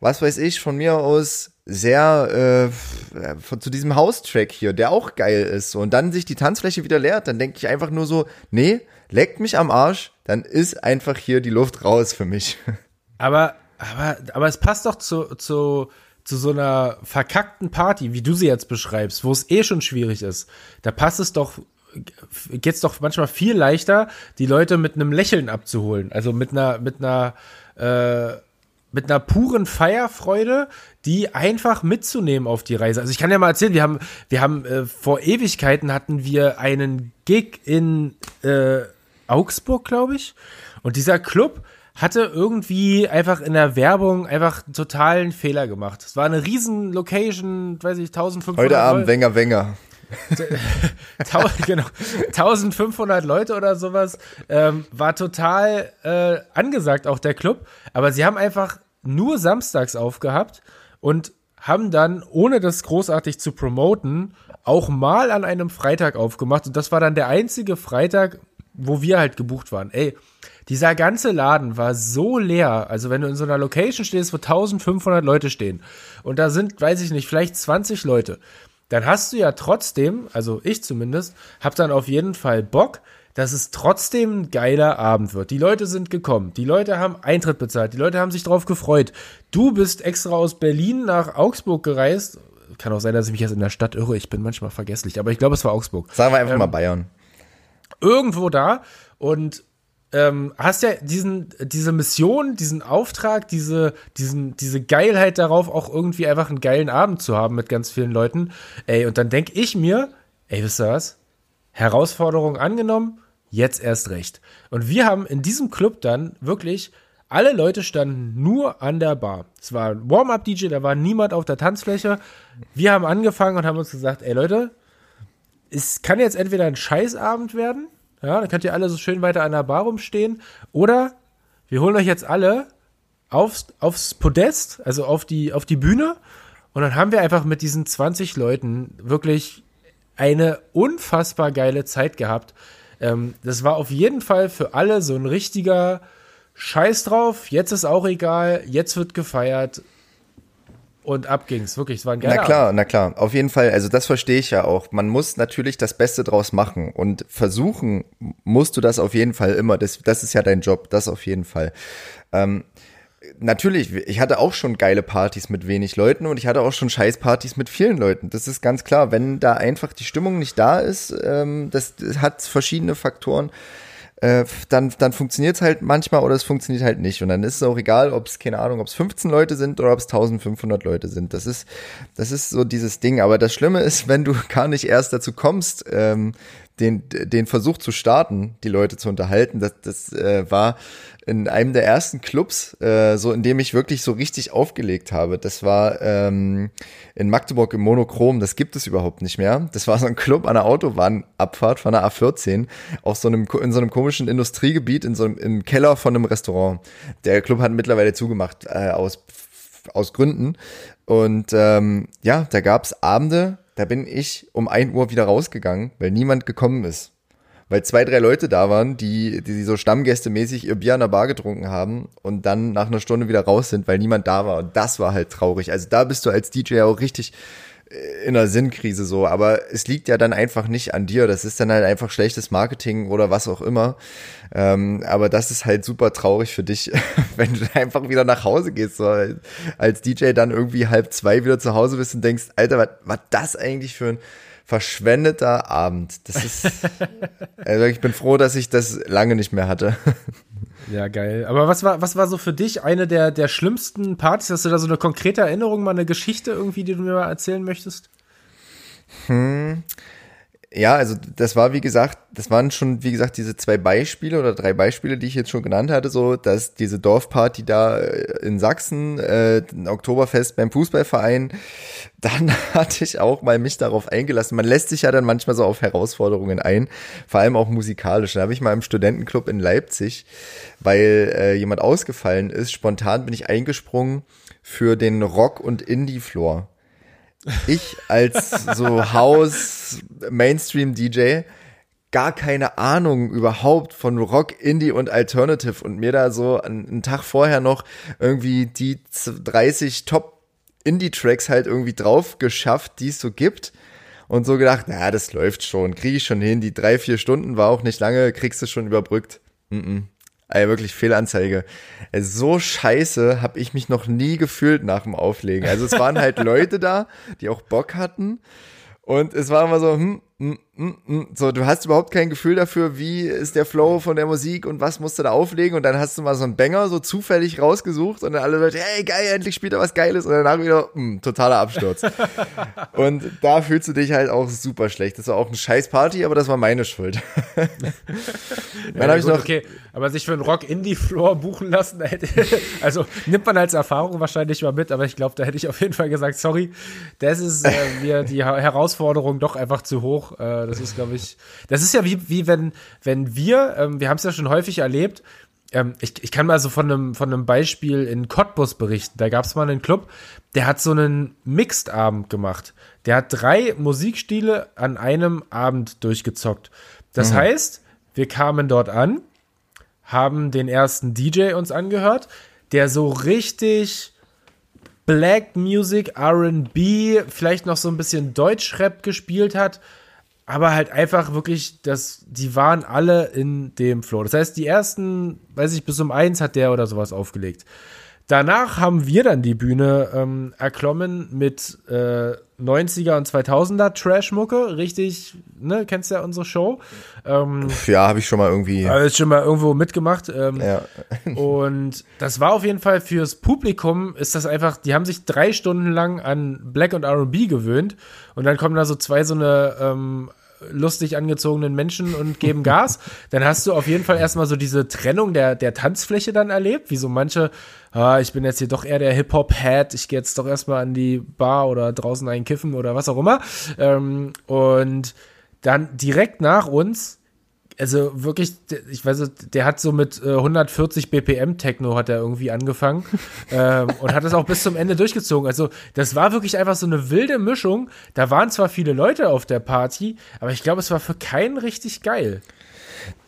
was weiß ich, von mir aus sehr äh, von, zu diesem House-Track hier, der auch geil ist. Und dann sich die Tanzfläche wieder leert, dann denke ich einfach nur so, nee, leckt mich am Arsch, dann ist einfach hier die Luft raus für mich. Aber aber, aber es passt doch zu, zu, zu so einer verkackten Party, wie du sie jetzt beschreibst, wo es eh schon schwierig ist. Da passt es doch, geht's doch manchmal viel leichter, die Leute mit einem Lächeln abzuholen. Also mit einer, mit einer, äh, mit einer puren Feierfreude, die einfach mitzunehmen auf die Reise. Also ich kann ja mal erzählen, wir haben, wir haben äh, vor Ewigkeiten hatten wir einen Gig in äh, Augsburg, glaube ich. Und dieser Club, hatte irgendwie einfach in der Werbung einfach einen totalen Fehler gemacht. Es war eine riesen Location, weiß ich, 1500 Heute Abend Wenger Wenger. genau, 1500 Leute oder sowas. Ähm, war total äh, angesagt, auch der Club. Aber sie haben einfach nur samstags aufgehabt und haben dann, ohne das großartig zu promoten, auch mal an einem Freitag aufgemacht. Und das war dann der einzige Freitag, wo wir halt gebucht waren. Ey, dieser ganze Laden war so leer. Also wenn du in so einer Location stehst, wo 1500 Leute stehen und da sind, weiß ich nicht, vielleicht 20 Leute, dann hast du ja trotzdem, also ich zumindest, hab dann auf jeden Fall Bock, dass es trotzdem ein geiler Abend wird. Die Leute sind gekommen, die Leute haben Eintritt bezahlt, die Leute haben sich drauf gefreut. Du bist extra aus Berlin nach Augsburg gereist. Kann auch sein, dass ich mich jetzt in der Stadt irre. Ich bin manchmal vergesslich, aber ich glaube, es war Augsburg. Sagen wir einfach ähm, mal Bayern. Irgendwo da und ähm, hast ja diesen, diese Mission, diesen Auftrag, diese, diesen, diese Geilheit darauf, auch irgendwie einfach einen geilen Abend zu haben mit ganz vielen Leuten. Ey, und dann denke ich mir, ey, wisst ihr was? Herausforderung angenommen, jetzt erst recht. Und wir haben in diesem Club dann wirklich, alle Leute standen nur an der Bar. Es war ein Warm-up-DJ, da war niemand auf der Tanzfläche. Wir haben angefangen und haben uns gesagt, ey Leute, es kann jetzt entweder ein Scheißabend werden, ja, dann könnt ihr alle so schön weiter an der Bar rumstehen. Oder wir holen euch jetzt alle aufs, aufs Podest, also auf die, auf die Bühne. Und dann haben wir einfach mit diesen 20 Leuten wirklich eine unfassbar geile Zeit gehabt. Ähm, das war auf jeden Fall für alle so ein richtiger Scheiß drauf. Jetzt ist auch egal. Jetzt wird gefeiert. Und ab ging's, wirklich, es war ein geiler Na klar, na klar, auf jeden Fall, also das verstehe ich ja auch. Man muss natürlich das Beste draus machen und versuchen musst du das auf jeden Fall immer. Das, das ist ja dein Job, das auf jeden Fall. Ähm, natürlich, ich hatte auch schon geile Partys mit wenig Leuten und ich hatte auch schon Scheißpartys mit vielen Leuten. Das ist ganz klar. Wenn da einfach die Stimmung nicht da ist, ähm, das, das hat verschiedene Faktoren äh, dann, dann funktioniert es halt manchmal oder es funktioniert halt nicht. Und dann ist es auch egal, ob es, keine Ahnung, ob es 15 Leute sind oder ob es 1500 Leute sind. Das ist, das ist so dieses Ding. Aber das Schlimme ist, wenn du gar nicht erst dazu kommst, ähm, den, den Versuch zu starten, die Leute zu unterhalten, das, das äh, war in einem der ersten Clubs, äh, so in dem ich wirklich so richtig aufgelegt habe. Das war ähm, in Magdeburg im Monochrom, das gibt es überhaupt nicht mehr. Das war so ein Club an der Autobahnabfahrt von der A14, auf so einem, in so einem komischen Industriegebiet, in so einem, im Keller von einem Restaurant. Der Club hat mittlerweile zugemacht, äh, aus, aus Gründen. Und ähm, ja, da gab's Abende, da bin ich um ein Uhr wieder rausgegangen, weil niemand gekommen ist weil zwei, drei Leute da waren, die, die so stammgästemäßig ihr Bier an der Bar getrunken haben und dann nach einer Stunde wieder raus sind, weil niemand da war. Und das war halt traurig. Also da bist du als DJ auch richtig in einer Sinnkrise so, aber es liegt ja dann einfach nicht an dir. Das ist dann halt einfach schlechtes Marketing oder was auch immer. Ähm, aber das ist halt super traurig für dich, wenn du einfach wieder nach Hause gehst, so als DJ dann irgendwie halb zwei wieder zu Hause bist und denkst, Alter, was war das eigentlich für ein verschwendeter Abend. Das ist, also ich bin froh, dass ich das lange nicht mehr hatte. Ja, geil. Aber was war, was war so für dich eine der, der schlimmsten Partys? Hast du da so eine konkrete Erinnerung, mal eine Geschichte irgendwie, die du mir mal erzählen möchtest? Hm. Ja, also das war wie gesagt, das waren schon wie gesagt diese zwei Beispiele oder drei Beispiele, die ich jetzt schon genannt hatte, so dass diese Dorfparty da äh, in Sachsen, äh, ein Oktoberfest beim Fußballverein, dann hatte ich auch mal mich darauf eingelassen. Man lässt sich ja dann manchmal so auf Herausforderungen ein, vor allem auch musikalisch. Da habe ich mal im Studentenclub in Leipzig, weil äh, jemand ausgefallen ist, spontan bin ich eingesprungen für den Rock und Indie Floor ich als so Haus Mainstream DJ gar keine Ahnung überhaupt von Rock, Indie und Alternative und mir da so einen Tag vorher noch irgendwie die 30 Top Indie Tracks halt irgendwie drauf geschafft, die es so gibt und so gedacht, na, das läuft schon, kriege ich schon hin, die drei, vier Stunden war auch nicht lange, kriegst du schon überbrückt. Mm -mm. Ey, wirklich Fehlanzeige. So scheiße habe ich mich noch nie gefühlt nach dem Auflegen. Also es waren halt Leute da, die auch Bock hatten. Und es war immer so, hm, so, du hast überhaupt kein Gefühl dafür, wie ist der Flow von der Musik und was musst du da auflegen und dann hast du mal so einen Banger so zufällig rausgesucht und dann alle Leute, hey, geil, endlich spielt er was Geiles und danach wieder, mh, hm, totaler Absturz. und da fühlst du dich halt auch super schlecht. Das war auch eine scheiß Party, aber das war meine Schuld. dann ja, habe ich noch okay, aber sich für einen Rock Indie Floor buchen lassen, also nimmt man als Erfahrung wahrscheinlich mal mit, aber ich glaube, da hätte ich auf jeden Fall gesagt, sorry, das ist äh, mir die Herausforderung doch einfach zu hoch. Äh, das ist, glaube ich, das ist ja wie, wie wenn, wenn wir, ähm, wir haben es ja schon häufig erlebt, ähm, ich, ich kann mal so von einem, von einem Beispiel in Cottbus berichten. Da gab es mal einen Club, der hat so einen Mixed-Abend gemacht. Der hat drei Musikstile an einem Abend durchgezockt. Das mhm. heißt, wir kamen dort an, haben den ersten DJ uns angehört, der so richtig Black Music, RB, vielleicht noch so ein bisschen Deutschrap gespielt hat aber halt einfach wirklich, das, die waren alle in dem Flow. Das heißt, die ersten, weiß ich, bis um eins hat der oder sowas aufgelegt. Danach haben wir dann die Bühne ähm, erklommen mit äh, 90er und 2000er Trash-Mucke, richtig, ne, kennst ja unsere Show. Ähm, ja, habe ich schon mal irgendwie. Habe ich schon mal irgendwo mitgemacht. Ähm, ja. und das war auf jeden Fall fürs Publikum, ist das einfach, die haben sich drei Stunden lang an Black und R&B gewöhnt und dann kommen da so zwei so eine ähm, lustig angezogenen Menschen und geben Gas, dann hast du auf jeden Fall erstmal so diese Trennung der, der Tanzfläche dann erlebt, wie so manche, ah, ich bin jetzt hier doch eher der Hip-Hop-Head, ich gehe jetzt doch erstmal an die Bar oder draußen einkiffen oder was auch immer. Ähm, und dann direkt nach uns also wirklich, ich weiß nicht, der hat so mit äh, 140 BPM Techno hat er irgendwie angefangen ähm, und hat das auch bis zum Ende durchgezogen. Also das war wirklich einfach so eine wilde Mischung. Da waren zwar viele Leute auf der Party, aber ich glaube, es war für keinen richtig geil.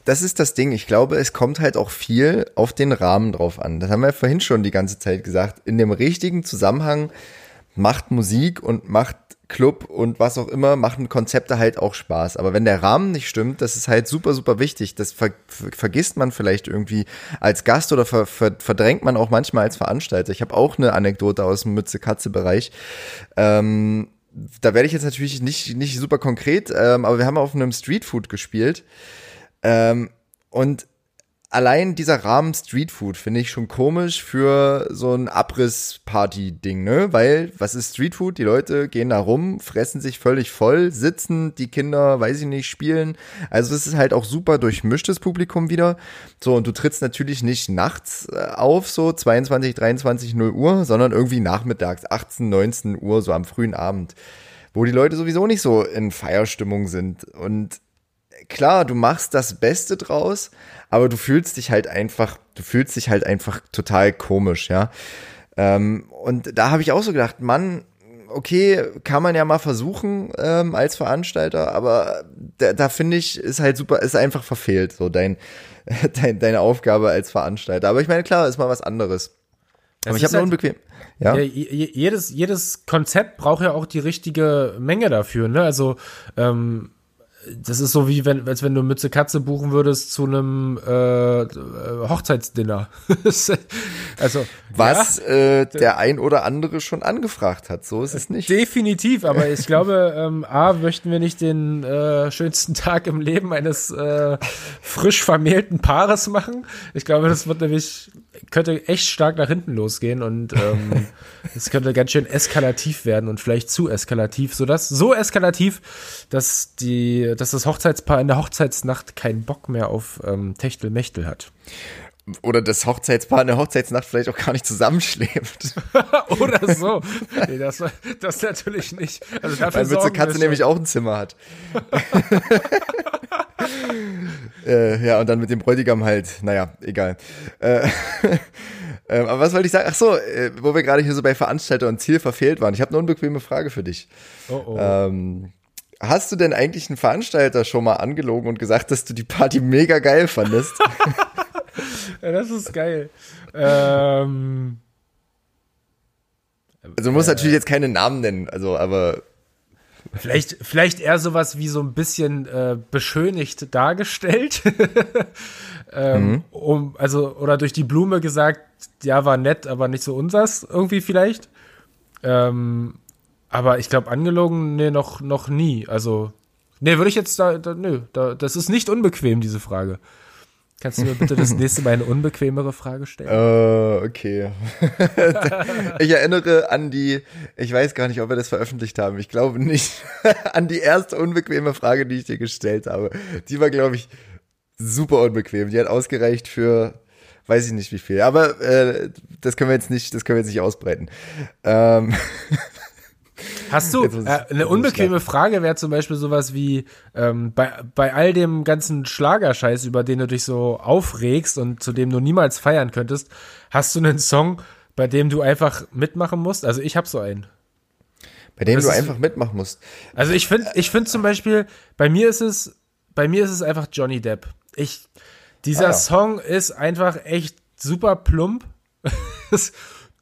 Das ist das Ding. Ich glaube, es kommt halt auch viel auf den Rahmen drauf an. Das haben wir vorhin schon die ganze Zeit gesagt. In dem richtigen Zusammenhang macht Musik und macht Club und was auch immer machen Konzepte halt auch Spaß. Aber wenn der Rahmen nicht stimmt, das ist halt super, super wichtig. Das ver vergisst man vielleicht irgendwie als Gast oder ver ver verdrängt man auch manchmal als Veranstalter. Ich habe auch eine Anekdote aus dem Mütze-Katze-Bereich. Ähm, da werde ich jetzt natürlich nicht, nicht super konkret, ähm, aber wir haben auf einem Streetfood gespielt. Ähm, und allein dieser Rahmen Streetfood finde ich schon komisch für so ein Abriss-Party-Ding, ne? Weil, was ist Streetfood? Die Leute gehen da rum, fressen sich völlig voll, sitzen, die Kinder, weiß ich nicht, spielen. Also es ist halt auch super durchmischtes Publikum wieder. So, und du trittst natürlich nicht nachts äh, auf, so 22, 23, 0 Uhr, sondern irgendwie nachmittags, 18, 19 Uhr, so am frühen Abend. Wo die Leute sowieso nicht so in Feierstimmung sind. Und klar, du machst das Beste draus, aber du fühlst dich halt einfach, du fühlst dich halt einfach total komisch, ja. Ähm, und da habe ich auch so gedacht, Mann, okay, kann man ja mal versuchen ähm, als Veranstalter, aber da, da finde ich, ist halt super, ist einfach verfehlt, so dein, dein, deine Aufgabe als Veranstalter. Aber ich meine, klar, ist mal was anderes. Aber ich habe halt, unbequem. Ja? ja. jedes, jedes Konzept braucht ja auch die richtige Menge dafür, ne? Also ähm, das ist so wie wenn, als wenn du Mütze Katze buchen würdest zu einem äh, Hochzeitsdinner. also was ja, äh, der ein oder andere schon angefragt hat. So ist es nicht. Definitiv, aber ich glaube, ähm, a möchten wir nicht den äh, schönsten Tag im Leben eines äh, frisch vermählten Paares machen. Ich glaube, das wird nämlich könnte echt stark nach hinten losgehen und ähm, es könnte ganz schön eskalativ werden und vielleicht zu eskalativ, sodass so eskalativ, dass die, dass das Hochzeitspaar in der Hochzeitsnacht keinen Bock mehr auf ähm, Techtelmechtel hat. Oder das Hochzeitspaar in der Hochzeitsnacht vielleicht auch gar nicht zusammenschläft. Oder so. Nee, das, das natürlich nicht. Also dafür Weil Mütze Katze nämlich auch ein Zimmer hat. äh, ja, und dann mit dem Bräutigam halt, naja, egal. Äh, äh, aber was wollte ich sagen? Ach so, äh, wo wir gerade hier so bei Veranstalter und Ziel verfehlt waren. Ich habe eine unbequeme Frage für dich. Oh, oh. Ähm, hast du denn eigentlich einen Veranstalter schon mal angelogen und gesagt, dass du die Party mega geil fandest? ja, das ist geil. Ähm, also du musst natürlich jetzt keine Namen nennen, also aber Vielleicht, vielleicht eher sowas wie so ein bisschen äh, beschönigt dargestellt. ähm, mhm. um, also, oder durch die Blume gesagt, ja, war nett, aber nicht so unsers, irgendwie vielleicht. Ähm, aber ich glaube, angelogen, nee, noch, noch nie. Also, nee, würde ich jetzt da, da nö, da, das ist nicht unbequem, diese Frage. Kannst du mir bitte das nächste Mal eine unbequemere Frage stellen? Uh, okay. ich erinnere an die, ich weiß gar nicht, ob wir das veröffentlicht haben, ich glaube nicht, an die erste unbequeme Frage, die ich dir gestellt habe. Die war, glaube ich, super unbequem. Die hat ausgereicht für, weiß ich nicht wie viel. Aber äh, das können wir jetzt nicht, das können wir jetzt nicht ausbreiten. Ähm Hast du, äh, eine unbequeme Frage wäre zum Beispiel sowas wie, ähm, bei, bei all dem ganzen Schlagerscheiß, über den du dich so aufregst und zu dem du niemals feiern könntest, hast du einen Song, bei dem du einfach mitmachen musst? Also ich habe so einen. Bei dem das du ist, einfach mitmachen musst. Also ich finde, ich finde zum Beispiel, bei mir ist es, bei mir ist es einfach Johnny Depp. Ich, dieser ah, ja. Song ist einfach echt super plump.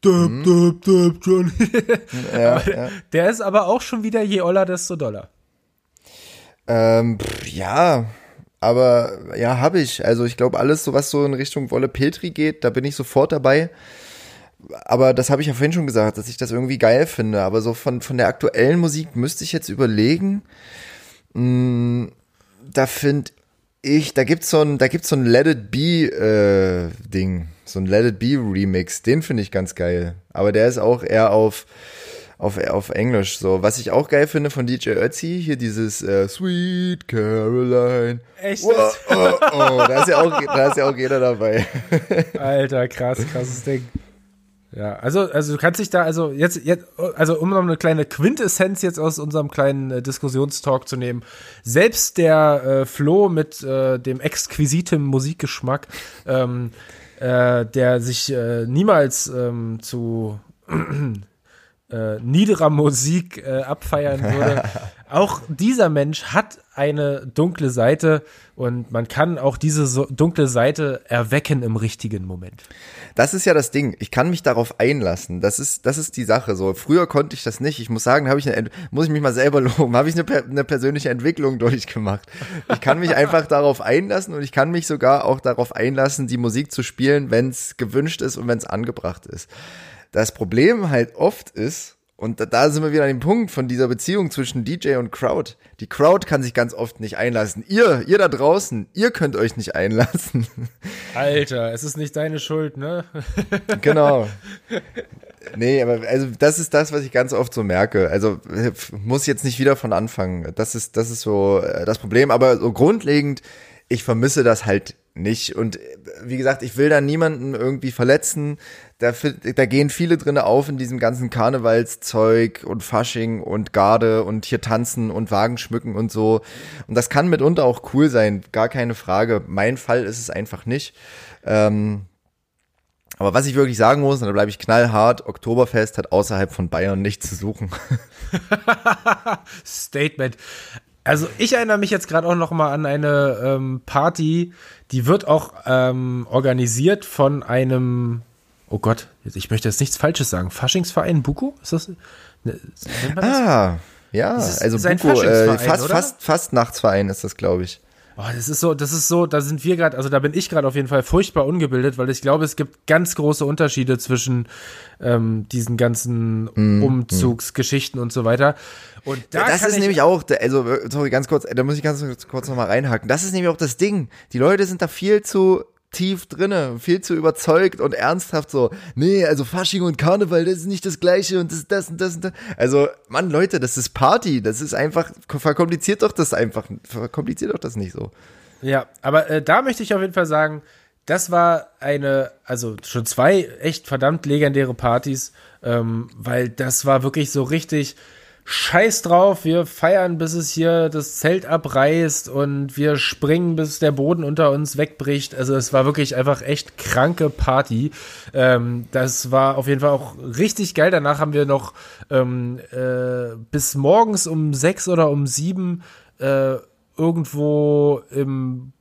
Döp, mhm. döp, döp, Johnny. Ja, ja. Der ist aber auch schon wieder je oller, desto doller. Ähm, pff, ja, aber ja, habe ich. Also ich glaube, alles, so was so in Richtung Wolle Petri geht, da bin ich sofort dabei. Aber das habe ich ja vorhin schon gesagt, dass ich das irgendwie geil finde. Aber so von, von der aktuellen Musik müsste ich jetzt überlegen. Mh, hm, da finde ich, da gibt's so ein, da gibt's so ein Let It Be äh, Ding. So ein Let It Be Remix, den finde ich ganz geil. Aber der ist auch eher auf, auf, auf Englisch. So, was ich auch geil finde von DJ Ötzi, hier dieses äh, Sweet Caroline. Echt? Oh, oh, oh, da ist ja auch, da ist ja auch jeder dabei. Alter, krass, krasses Ding. Ja, also, also du kannst dich da, also jetzt, jetzt, also um noch eine kleine Quintessenz jetzt aus unserem kleinen äh, Diskussionstalk zu nehmen. Selbst der äh, Flo mit äh, dem exquisitem Musikgeschmack ähm, äh, der sich äh, niemals ähm, zu äh, niederer Musik äh, abfeiern würde. auch dieser Mensch hat eine dunkle Seite und man kann auch diese so dunkle Seite erwecken im richtigen Moment. Das ist ja das Ding. Ich kann mich darauf einlassen. Das ist, das ist die Sache. So früher konnte ich das nicht. Ich muss sagen, habe ich eine, muss ich mich mal selber loben, habe ich eine, eine persönliche Entwicklung durchgemacht. Ich kann mich einfach darauf einlassen und ich kann mich sogar auch darauf einlassen, die Musik zu spielen, wenn es gewünscht ist und wenn es angebracht ist. Das Problem halt oft ist, Und da, da sind wir wieder an dem Punkt von dieser Beziehung zwischen DJ und Crowd. Die Crowd kann sich ganz oft nicht einlassen. Ihr, ihr da draußen, ihr könnt euch nicht einlassen. Alter, es ist nicht deine Schuld, ne? genau. Nee, aber also das ist das, was ich ganz oft so merke. Also muss jetzt nicht wieder von anfangen. Das ist, das ist so äh, das Problem. Aber so grundlegend, ich vermisse das halt nicht. Und äh, wie gesagt, ich will da niemanden irgendwie verletzen. Da, da gehen viele drinne auf in diesem ganzen Karnevalszeug und Fasching und Garde und hier tanzen und Wagen schmücken und so. Und das kann mitunter auch cool sein, gar keine Frage. Mein Fall ist es einfach nicht. Ähm, aber was ich wirklich sagen muss, und da bleibe ich knallhart, Oktoberfest hat außerhalb von Bayern nichts zu suchen. Statement. Also ich erinnere mich jetzt gerade auch noch mal an eine ähm, Party, die wird auch ähm, organisiert von einem, oh Gott, ich möchte jetzt nichts Falsches sagen, Faschingsverein Buko? Ist das? Ne, das? Ah, ja, also Buko, äh, fast, fast, fast Nachtsverein ist das, glaube ich. Oh, das ist so, das ist so, da sind wir gerade, also da bin ich gerade auf jeden Fall furchtbar ungebildet, weil ich glaube, es gibt ganz große Unterschiede zwischen ähm, diesen ganzen mm, Umzugsgeschichten mm. und so weiter. Und da das ist nämlich auch, also sorry, ganz kurz, da muss ich ganz kurz nochmal reinhaken. Das ist nämlich auch das Ding. Die Leute sind da viel zu tief drinne, viel zu überzeugt und ernsthaft so, nee, also Fasching und Karneval, das ist nicht das gleiche und das das und das und das. Also, Mann, Leute, das ist Party, das ist einfach, verkompliziert doch das einfach, verkompliziert doch das nicht so. Ja, aber äh, da möchte ich auf jeden Fall sagen, das war eine, also schon zwei echt verdammt legendäre Partys, ähm, weil das war wirklich so richtig, Scheiß drauf, wir feiern, bis es hier das Zelt abreißt und wir springen, bis der Boden unter uns wegbricht. Also es war wirklich einfach echt kranke Party. Ähm, das war auf jeden Fall auch richtig geil. Danach haben wir noch ähm, äh, bis morgens um sechs oder um sieben äh, irgendwo im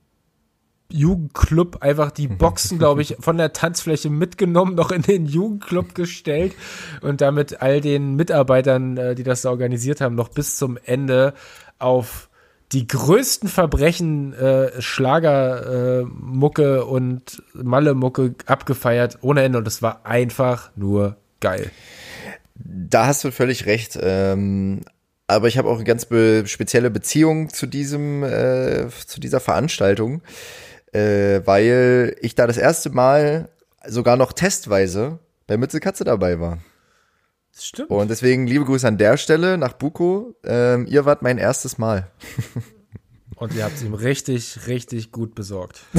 Jugendclub einfach die Boxen, glaube ich, von der Tanzfläche mitgenommen, noch in den Jugendclub gestellt und damit all den Mitarbeitern, äh, die das da organisiert haben, noch bis zum Ende auf die größten Verbrechen äh, Schlagermucke äh, und Malle-Mucke abgefeiert ohne Ende und es war einfach nur geil. Da hast du völlig recht. Ähm, aber ich habe auch eine ganz be spezielle Beziehung zu diesem, äh, zu dieser Veranstaltung äh, weil ich da das erste Mal sogar noch testweise bei Mütze Katze dabei war. Das stimmt. Und deswegen liebe Grüße an der Stelle nach Buko. Ähm, ihr wart mein erstes Mal. Und ihr habt es ihm richtig, richtig gut besorgt.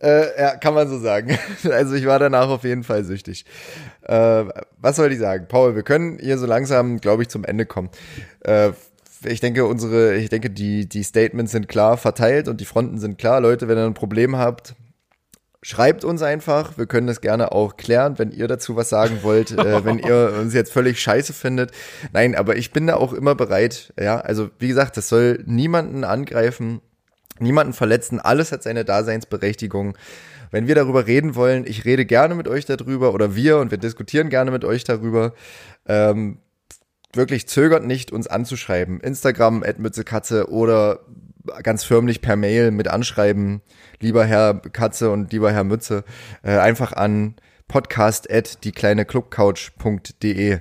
äh, ja, kann man so sagen. Also ich war danach auf jeden Fall süchtig. Äh, was soll ich sagen? Paul, wir können hier so langsam, glaube ich, zum Ende kommen. Äh, ich denke, unsere, ich denke, die, die Statements sind klar verteilt und die Fronten sind klar. Leute, wenn ihr ein Problem habt, schreibt uns einfach. Wir können das gerne auch klären, wenn ihr dazu was sagen wollt, äh, wenn ihr uns jetzt völlig scheiße findet. Nein, aber ich bin da auch immer bereit. Ja, also wie gesagt, das soll niemanden angreifen, niemanden verletzen. Alles hat seine Daseinsberechtigung. Wenn wir darüber reden wollen, ich rede gerne mit euch darüber oder wir und wir diskutieren gerne mit euch darüber. Ähm, wirklich zögert nicht, uns anzuschreiben. Instagram, Mützekatze oder ganz förmlich per Mail mit anschreiben, lieber Herr Katze und lieber Herr Mütze, äh, einfach an podcast at die kleine Clubcouch.de.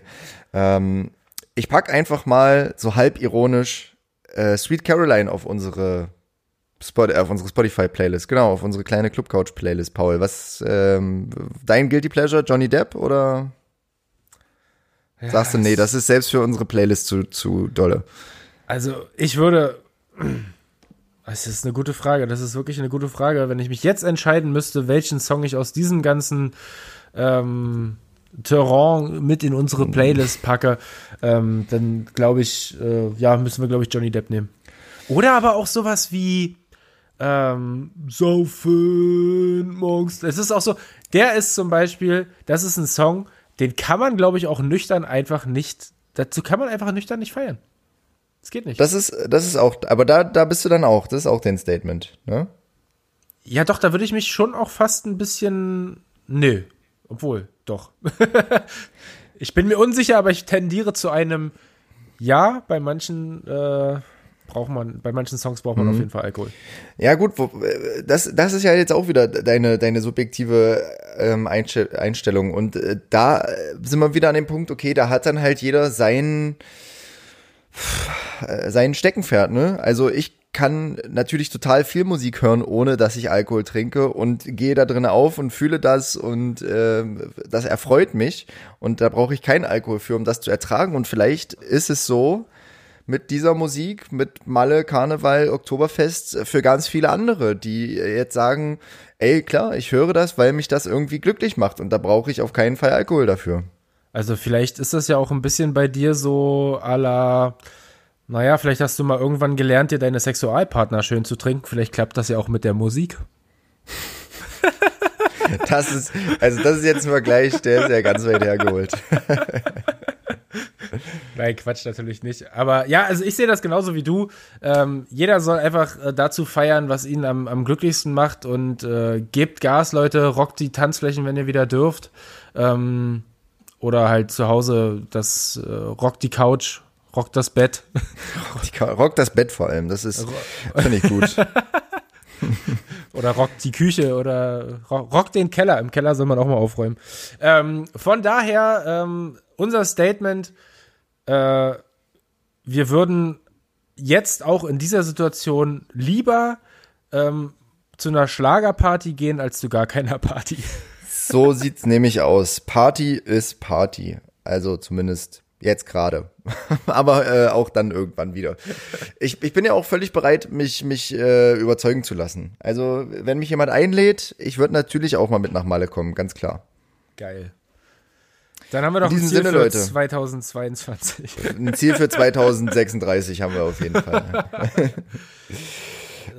Ähm, ich pack einfach mal so halb ironisch äh, Sweet Caroline auf unsere Spot, auf unsere Spotify-Playlist, genau, auf unsere kleine Clubcouch-Playlist, Paul. Was, ähm, dein Guilty Pleasure, Johnny Depp oder? Ja, Sagst du, nee, das ist selbst für unsere Playlist zu, zu dolle. Also, ich würde. Das ist eine gute Frage. Das ist wirklich eine gute Frage. Wenn ich mich jetzt entscheiden müsste, welchen Song ich aus diesem ganzen ähm, Terrain mit in unsere Playlist packe, ähm, dann glaube ich, äh, ja, müssen wir, glaube ich, Johnny Depp nehmen. Oder aber auch sowas wie ähm, Saufen morgens. Es ist auch so, der ist zum Beispiel, das ist ein Song, den kann man, glaube ich, auch nüchtern einfach nicht, dazu kann man einfach nüchtern nicht feiern. Das geht nicht. Das ist, das ist auch, aber da, da bist du dann auch, das ist auch dein Statement, ne? Ja, doch, da würde ich mich schon auch fast ein bisschen, nö, obwohl, doch. ich bin mir unsicher, aber ich tendiere zu einem Ja bei manchen, äh, braucht man, bei manchen Songs braucht man mhm. auf jeden Fall Alkohol. Ja, gut, wo, das, das ist ja jetzt auch wieder deine, deine subjektive ähm, Einstellung. Und äh, da sind wir wieder an dem Punkt, okay, da hat dann halt jeder sein, äh, sein Steckenpferd, ne? Also ich kann natürlich total viel Musik hören, ohne dass ich Alkohol trinke und gehe da drin auf und fühle das und äh, das erfreut mich und da brauche ich keinen Alkohol für, um das zu ertragen und vielleicht ist es so, mit dieser Musik, mit Malle, Karneval, Oktoberfest für ganz viele andere, die jetzt sagen, ey, klar, ich höre das, weil mich das irgendwie glücklich macht und da brauche ich auf keinen Fall Alkohol dafür. Also vielleicht ist das ja auch ein bisschen bei dir so à la, naja, vielleicht hast du mal irgendwann gelernt, dir deine Sexualpartner schön zu trinken. Vielleicht klappt das ja auch mit der Musik. Das ist, also das ist jetzt ein Vergleich, der ist ja ganz weit hergeholt. Nein, Quatsch natürlich nicht. Aber ja, also ich sehe das genauso wie du. Ähm, jeder soll einfach äh, dazu feiern, was ihn am, am glücklichsten macht und äh, gebt Gas, Leute, rockt die Tanzflächen, wenn ihr wieder dürft. Ähm, oder halt zu Hause das äh, rockt die Couch, rockt das Bett. Rockt das Bett vor allem, das ist, finde ich gut. oder rockt die Küche oder rockt den Keller. Im Keller soll man auch mal aufräumen. Ähm, von daher, ähm, unser Statement, äh, wir würden jetzt auch in dieser Situation lieber ähm, zu einer Schlagerparty gehen als zu gar keiner Party. So sieht's nämlich aus. Party ist Party. Also zumindest jetzt gerade. Aber äh, auch dann irgendwann wieder. Ich, ich bin ja auch völlig bereit, mich, mich äh, überzeugen zu lassen. Also, wenn mich jemand einlädt, ich würde natürlich auch mal mit nach Malle kommen, ganz klar. Geil. Dann haben wir doch ein Ziel Sinne, für Leute. 2022. Ein Ziel für 2036 haben wir auf jeden Fall.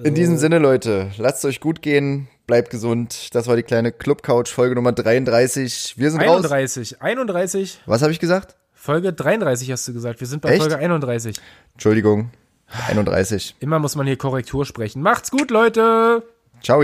In diesem Sinne, Leute, lasst es euch gut gehen, bleibt gesund. Das war die kleine Club Couch Folge Nummer 33. Wir sind 31, raus. 31. Was habe ich gesagt? Folge 33 hast du gesagt. Wir sind bei Echt? Folge 31. Entschuldigung. 31. Immer muss man hier Korrektur sprechen. Macht's gut, Leute. Ciao.